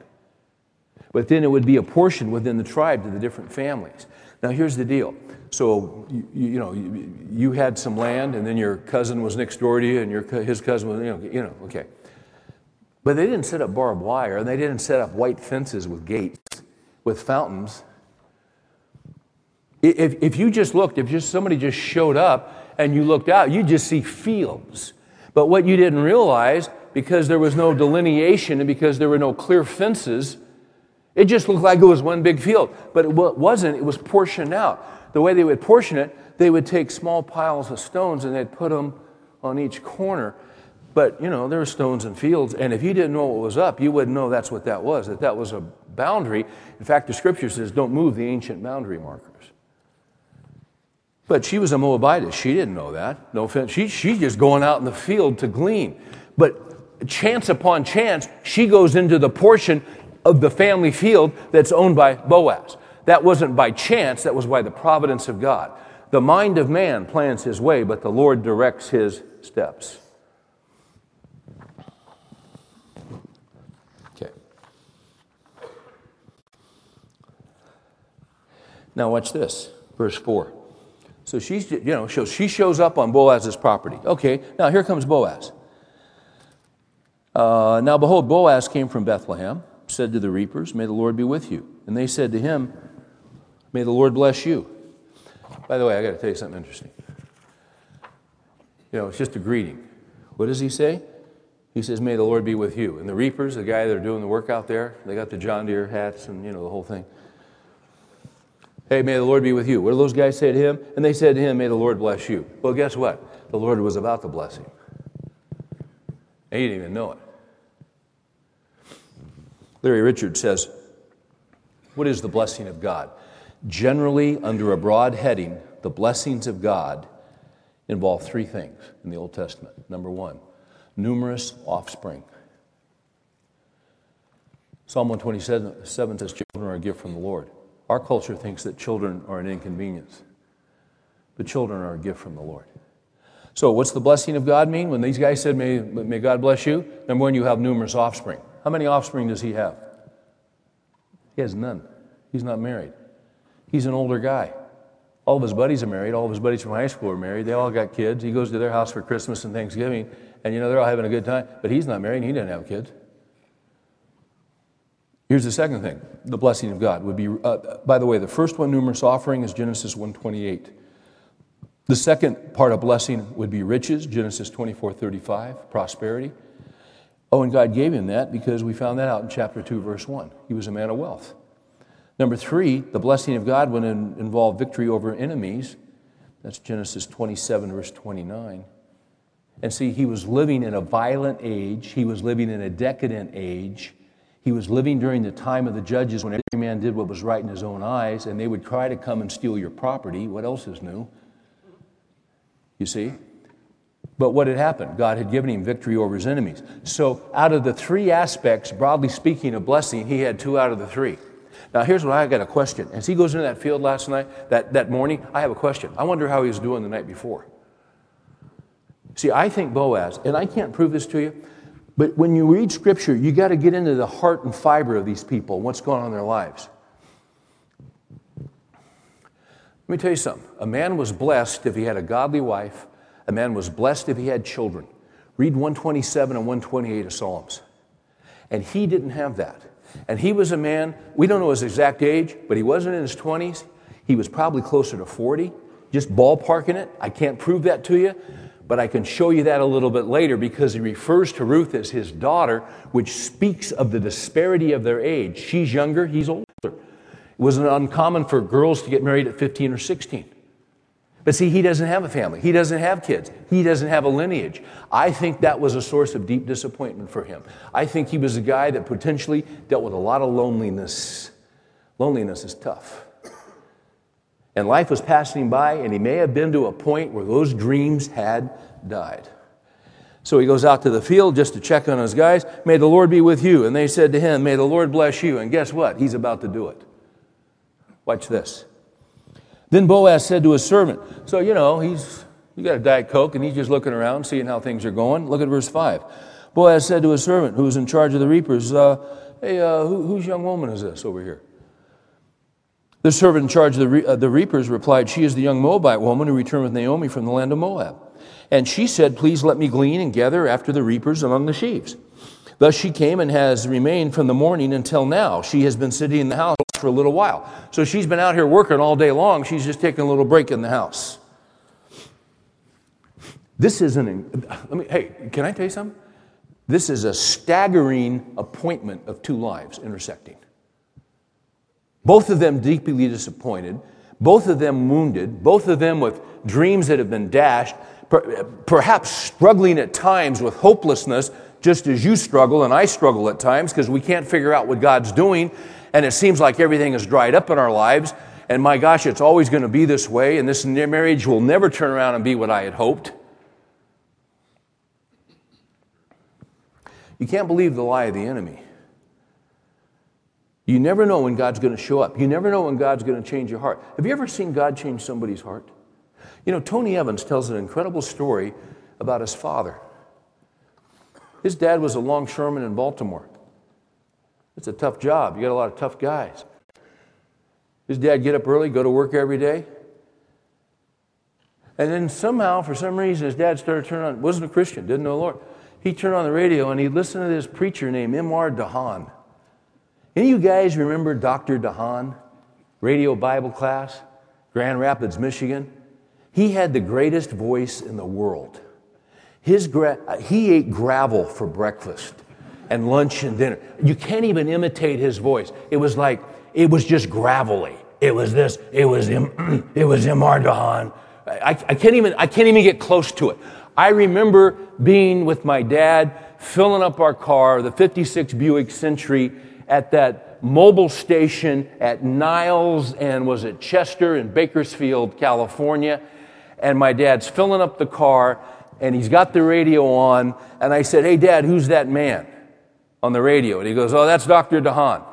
But then it would be apportioned within the tribe to the different families. Now, here's the deal. So, you, you know, you, you, had some land, and then your cousin was next door to you, and your, his cousin was, you know, you know, okay. But they didn't set up barbed wire, and they didn't set up white fences with gates, with fountains. If, if you just looked, if just somebody just showed up and you looked out, you just see fields. But what you didn't realize, because there was no delineation and because there were no clear fences, it just looked like it was one big field. But it wasn't, it was portioned out. The way they would portion it, they would take small piles of stones and they'd put them on each corner. But, you know, there were stones and fields, and if you didn't know what was up, you wouldn't know that's what that was, that that was a boundary. In fact, the scripture says, don't move the ancient boundary markers. But she was a Moabitess. She didn't know that. No offense. She, she's just going out in the field to glean. But chance upon chance, she goes into the portion of the family field that's owned by Boaz. That wasn't by chance, that was by the providence of God. The mind of man plans his way, but the Lord directs his steps. Okay. Now, watch this, verse 4. So she's, you know, she shows up on Boaz's property. Okay, now here comes Boaz. Uh, now behold, Boaz came from Bethlehem, said to the reapers, May the Lord be with you. And they said to him, May the Lord bless you. By the way, I got to tell you something interesting. You know, it's just a greeting. What does he say? He says, May the Lord be with you. And the reapers, the guy that are doing the work out there, they got the John Deere hats and, you know, the whole thing. Hey, may the Lord be with you. What do those guys say to him? And they said to him, May the Lord bless you. Well, guess what? The Lord was about to bless him. And he didn't even know it. Larry Richards says, What is the blessing of God? Generally, under a broad heading, the blessings of God involve three things in the Old Testament. Number one, numerous offspring. Psalm 127 says, Children are a gift from the Lord. Our culture thinks that children are an inconvenience, but children are a gift from the Lord. So, what's the blessing of God mean? When these guys said, May, may God bless you, number one, you have numerous offspring. How many offspring does he have? He has none. He's not married. He's an older guy. All of his buddies are married. All of his buddies from high school are married. They all got kids. He goes to their house for Christmas and Thanksgiving, and you know, they're all having a good time, but he's not married and he didn't have kids. Here's the second thing the blessing of God would be, uh, by the way, the first one, numerous offering, is Genesis 128. The second part of blessing would be riches, Genesis 24 35, prosperity. Oh, and God gave him that because we found that out in chapter 2, verse 1. He was a man of wealth. Number three, the blessing of God would involve victory over enemies. That's Genesis 27, verse 29. And see, he was living in a violent age, he was living in a decadent age. He was living during the time of the judges when every man did what was right in his own eyes, and they would try to come and steal your property. What else is new? You see? But what had happened? God had given him victory over his enemies. So, out of the three aspects, broadly speaking, of blessing, he had two out of the three. Now, here's what I got a question. As he goes into that field last night, that, that morning, I have a question. I wonder how he was doing the night before. See, I think Boaz, and I can't prove this to you, but when you read scripture, you got to get into the heart and fiber of these people, what's going on in their lives. Let me tell you something. A man was blessed if he had a godly wife. A man was blessed if he had children. Read 127 and 128 of Psalms. And he didn't have that. And he was a man, we don't know his exact age, but he wasn't in his 20s. He was probably closer to 40, just ballparking it. I can't prove that to you. But I can show you that a little bit later because he refers to Ruth as his daughter, which speaks of the disparity of their age. She's younger, he's older. It wasn't uncommon for girls to get married at 15 or 16. But see, he doesn't have a family. He doesn't have kids. He doesn't have a lineage. I think that was a source of deep disappointment for him. I think he was a guy that potentially dealt with a lot of loneliness. Loneliness is tough. And life was passing by, and he may have been to a point where those dreams had died. So he goes out to the field just to check on his guys. May the Lord be with you. And they said to him, May the Lord bless you. And guess what? He's about to do it. Watch this. Then Boaz said to his servant, So, you know, he's you got a Diet Coke, and he's just looking around, seeing how things are going. Look at verse 5. Boaz said to his servant, who was in charge of the reapers, uh, Hey, uh, who, whose young woman is this over here? The servant in charge of the, re- uh, the reapers replied, She is the young Moabite woman who returned with Naomi from the land of Moab. And she said, Please let me glean and gather after the reapers among the sheaves. Thus she came and has remained from the morning until now. She has been sitting in the house for a little while. So she's been out here working all day long. She's just taking a little break in the house. This is an, let me, hey, can I tell you something? This is a staggering appointment of two lives intersecting. Both of them deeply disappointed, both of them wounded, both of them with dreams that have been dashed, perhaps struggling at times with hopelessness, just as you struggle and I struggle at times because we can't figure out what God's doing and it seems like everything is dried up in our lives. And my gosh, it's always going to be this way, and this marriage will never turn around and be what I had hoped. You can't believe the lie of the enemy. You never know when God's going to show up. You never know when God's going to change your heart. Have you ever seen God change somebody's heart? You know, Tony Evans tells an incredible story about his father. His dad was a longshoreman in Baltimore. It's a tough job. You got a lot of tough guys. His dad get up early, go to work every day. And then somehow, for some reason, his dad started turning on, wasn't a Christian, didn't know the Lord. He turned on the radio and he listened to this preacher named M.R. DeHaan. Any of you guys remember Dr. DeHaan? Radio Bible class, Grand Rapids, Michigan. He had the greatest voice in the world. His gra- he ate gravel for breakfast and lunch and dinner. You can't even imitate his voice. It was like, it was just gravelly. It was this, it was him, [clears throat] it was M.R. DeHaan. I, I can't even, I can't even get close to it. I remember being with my dad, filling up our car, the 56 Buick Century, at that Mobil station at Niles and was it Chester in Bakersfield, California. And my dad's filling up the car and he's got the radio on. And I said, Hey, dad, who's that man on the radio? And he goes, Oh, that's Dr. DeHaan.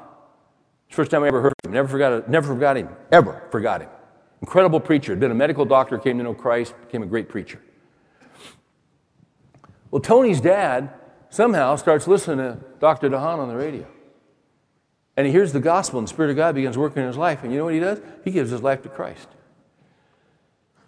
First time I ever heard of him. Never forgot, never forgot him. Ever forgot him. Incredible preacher. Had been a medical doctor, came to know Christ, became a great preacher. Well, Tony's dad somehow starts listening to Dr. DeHaan on the radio. And he hears the gospel, and the Spirit of God begins working in his life. And you know what he does? He gives his life to Christ.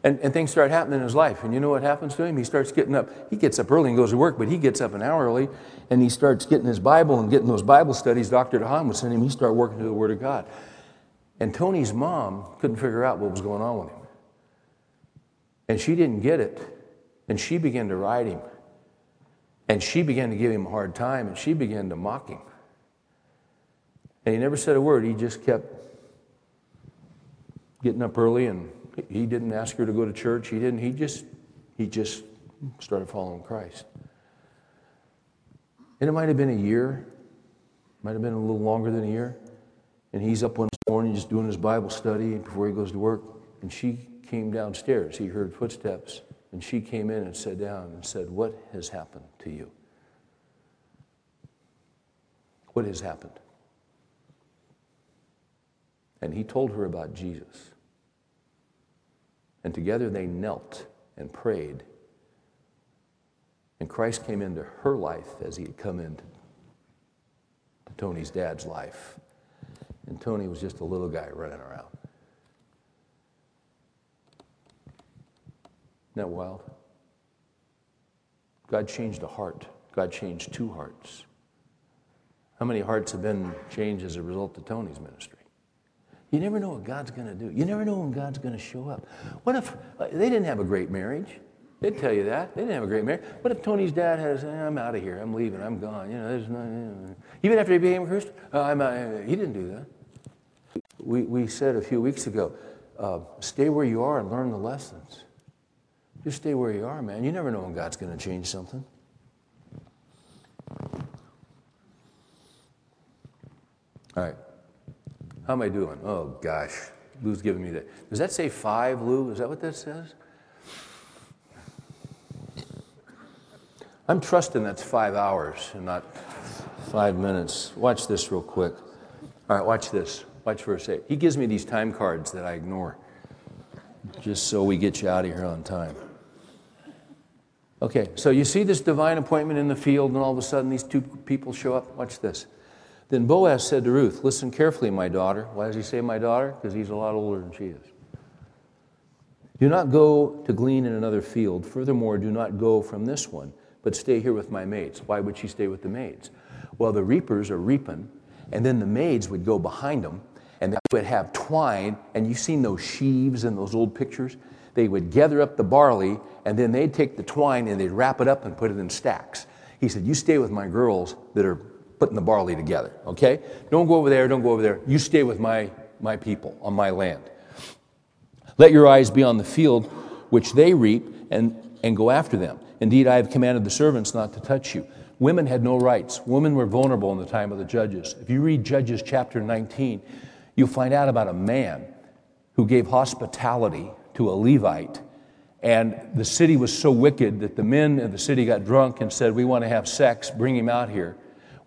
And, and things start happening in his life. And you know what happens to him? He starts getting up. He gets up early and goes to work, but he gets up an hour early and he starts getting his Bible and getting those Bible studies Dr. DeHaan was sending him. He started working through the Word of God. And Tony's mom couldn't figure out what was going on with him. And she didn't get it. And she began to ride him. And she began to give him a hard time and she began to mock him. And he never said a word. He just kept getting up early and he didn't ask her to go to church. He didn't. He just he just started following Christ. And it might have been a year, might have been a little longer than a year. And he's up one morning just doing his Bible study before he goes to work. And she came downstairs. He heard footsteps. And she came in and sat down and said, What has happened to you? What has happened? And he told her about Jesus. And together they knelt and prayed. And Christ came into her life as he had come into Tony's dad's life. And Tony was just a little guy running around. Isn't that wild? God changed a heart. God changed two hearts. How many hearts have been changed as a result of Tony's ministry? You never know what God's going to do. You never know when God's going to show up. What if uh, they didn't have a great marriage? They'd tell you that. They didn't have a great marriage. What if Tony's dad has, eh, I'm out of here, I'm leaving, I'm gone. You know, there's no, you know. even after he became a Christian, uh, I'm, uh, he didn't do that. We, we said a few weeks ago, uh, stay where you are and learn the lessons. Just stay where you are, man. You never know when God's going to change something. All right. How am I doing? Oh, gosh. Lou's giving me that. Does that say five, Lou? Is that what that says? I'm trusting that's five hours and not five minutes. Watch this real quick. All right, watch this. Watch verse 8. He gives me these time cards that I ignore just so we get you out of here on time. Okay, so you see this divine appointment in the field, and all of a sudden these two people show up. Watch this. Then Boaz said to Ruth, Listen carefully, my daughter. Why does he say my daughter? Because he's a lot older than she is. Do not go to glean in another field. Furthermore, do not go from this one but stay here with my maids. Why would she stay with the maids? Well, the reapers are reaping, and then the maids would go behind them, and they would have twine, and you've seen those sheaves in those old pictures? They would gather up the barley, and then they'd take the twine and they'd wrap it up and put it in stacks. He said, You stay with my girls that are putting the barley together, okay? Don't go over there, don't go over there. You stay with my, my people on my land. Let your eyes be on the field which they reap and, and go after them. Indeed, I have commanded the servants not to touch you. Women had no rights. Women were vulnerable in the time of the judges. If you read Judges chapter 19, you'll find out about a man who gave hospitality to a Levite. And the city was so wicked that the men of the city got drunk and said, We want to have sex, bring him out here.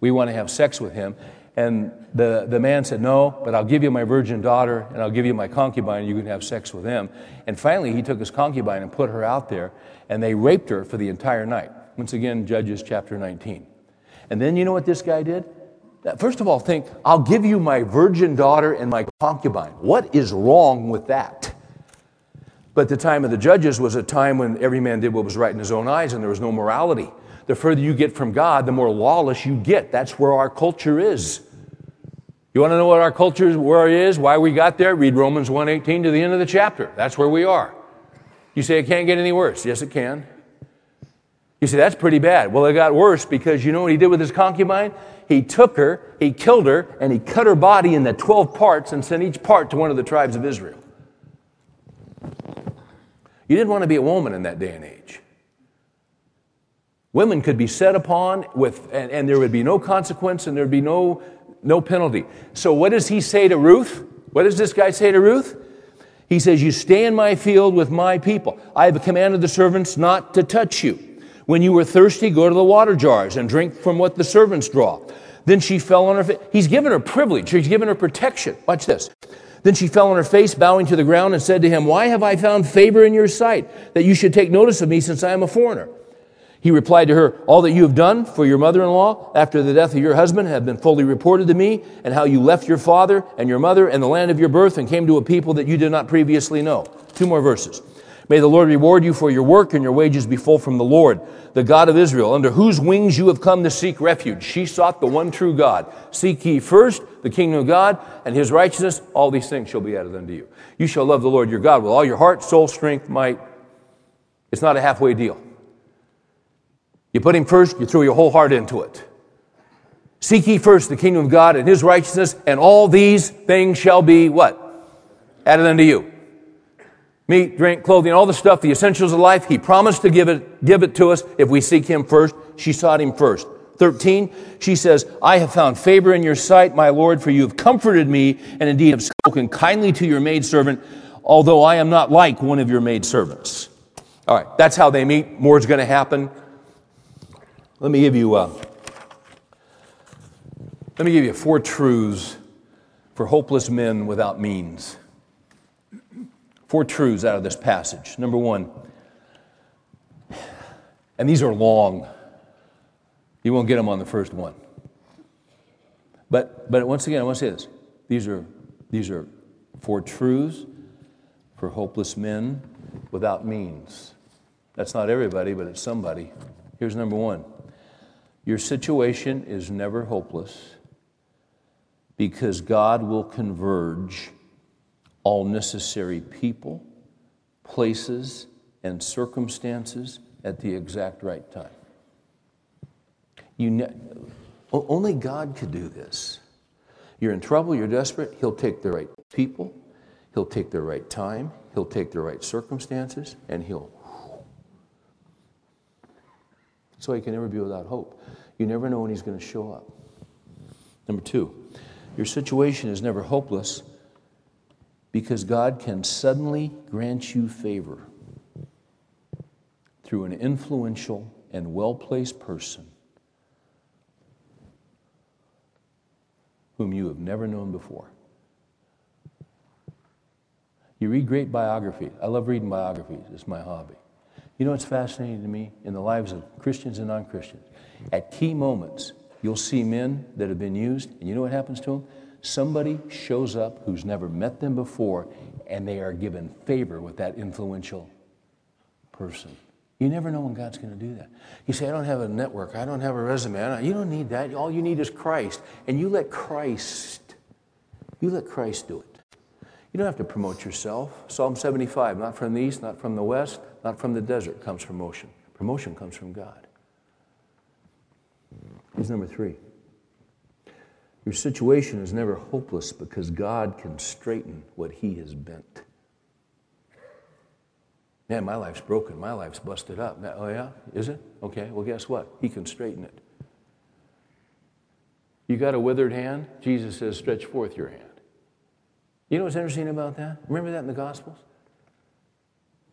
We want to have sex with him. And the, the man said, No, but I'll give you my virgin daughter and I'll give you my concubine, and you can have sex with them. And finally, he took his concubine and put her out there and they raped her for the entire night. Once again, Judges chapter 19. And then you know what this guy did? First of all, think, I'll give you my virgin daughter and my concubine. What is wrong with that? But the time of the judges was a time when every man did what was right in his own eyes and there was no morality. The further you get from God, the more lawless you get. That's where our culture is. You want to know what our culture where it is, why we got there? Read Romans 1:18 to the end of the chapter. That's where we are. You say it can't get any worse. Yes, it can. You say that's pretty bad. Well, it got worse because you know what he did with his concubine? He took her, he killed her, and he cut her body into 12 parts and sent each part to one of the tribes of Israel. You didn't want to be a woman in that day and age. Women could be set upon with, and, and there would be no consequence and there'd be no, no penalty. So, what does he say to Ruth? What does this guy say to Ruth? He says, You stay in my field with my people. I have commanded the servants not to touch you. When you were thirsty, go to the water jars and drink from what the servants draw. Then she fell on her face. He's given her privilege. He's given her protection. Watch this. Then she fell on her face, bowing to the ground, and said to him, Why have I found favor in your sight, that you should take notice of me since I am a foreigner? He replied to her, All that you have done for your mother in law after the death of your husband have been fully reported to me, and how you left your father and your mother and the land of your birth and came to a people that you did not previously know. Two more verses. May the Lord reward you for your work and your wages be full from the Lord, the God of Israel, under whose wings you have come to seek refuge. She sought the one true God. Seek ye first the kingdom of God and his righteousness. All these things shall be added unto you. You shall love the Lord your God with all your heart, soul, strength, might. It's not a halfway deal. You put him first, you throw your whole heart into it. Seek ye first the kingdom of God and his righteousness, and all these things shall be what? Added unto you. Meat, drink, clothing, all the stuff, the essentials of life. He promised to give it, give it to us if we seek him first. She sought him first. 13, she says, I have found favor in your sight, my Lord, for you have comforted me, and indeed have spoken kindly to your maidservant, although I am not like one of your maidservants. All right, that's how they meet. More is going to happen. Let me give you, uh, let me give you four truths for hopeless men without means. Four truths out of this passage. Number one, and these are long. You won't get them on the first one. But, but once again, I want to say this. These are, these are four truths for hopeless men without means. That's not everybody, but it's somebody. Here's number one your situation is never hopeless because God will converge all necessary people, places, and circumstances at the exact right time. You ne- only God could do this. You're in trouble, you're desperate, He'll take the right people, He'll take the right time, He'll take the right circumstances, and He'll. So you can never be without hope. You never know when He's going to show up. Number two, your situation is never hopeless because God can suddenly grant you favor through an influential and well placed person whom you have never known before. You read great biographies. I love reading biographies, it's my hobby. You know what's fascinating to me in the lives of Christians and non Christians? At key moments, you'll see men that have been used, and you know what happens to them? Somebody shows up who's never met them before, and they are given favor with that influential person. You never know when God's going to do that. You say, I don't have a network, I don't have a resume. Don't, you don't need that. All you need is Christ. And you let Christ, you let Christ do it. You don't have to promote yourself. Psalm 75, not from the east, not from the west, not from the desert comes promotion. Promotion comes from God. Here's number three. Your situation is never hopeless because God can straighten what He has bent. Man, my life's broken. My life's busted up. Oh, yeah? Is it? Okay, well, guess what? He can straighten it. You got a withered hand? Jesus says, stretch forth your hand. You know what's interesting about that? Remember that in the Gospels?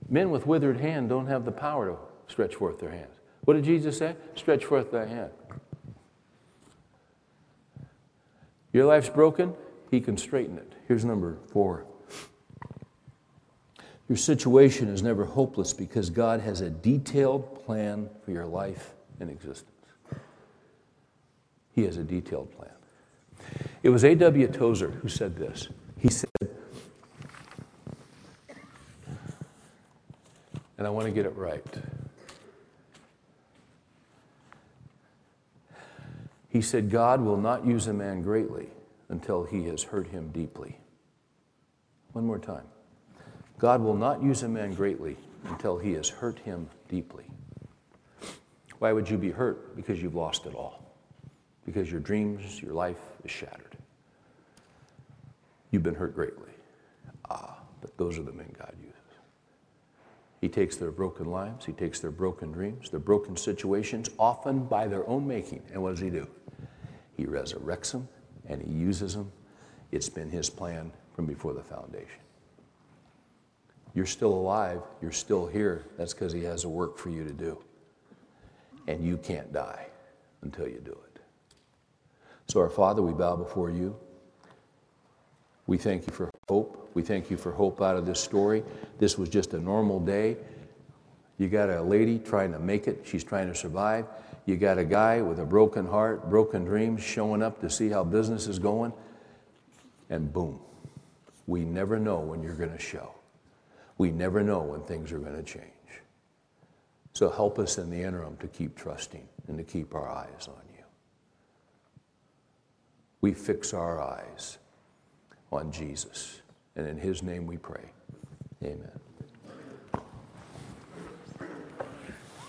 Men with withered hand don't have the power to stretch forth their hands. What did Jesus say? Stretch forth thy hand. Your life's broken, he can straighten it. Here's number four. Your situation is never hopeless because God has a detailed plan for your life and existence. He has a detailed plan. It was A.W. Tozer who said this. He said, and I want to get it right. He said, God will not use a man greatly until he has hurt him deeply. One more time. God will not use a man greatly until he has hurt him deeply. Why would you be hurt? Because you've lost it all. Because your dreams, your life is shattered. You've been hurt greatly. Ah, but those are the men God uses. He takes their broken lives, He takes their broken dreams, their broken situations, often by their own making. And what does He do? He resurrects them and He uses them. It's been His plan from before the foundation. You're still alive, you're still here. That's because He has a work for you to do. And you can't die until you do it. So, our Father, we bow before you. We thank you for hope. We thank you for hope out of this story. This was just a normal day. You got a lady trying to make it, she's trying to survive. You got a guy with a broken heart, broken dreams, showing up to see how business is going. And boom, we never know when you're going to show. We never know when things are going to change. So help us in the interim to keep trusting and to keep our eyes on you. We fix our eyes on Jesus. And in his name we pray. Amen.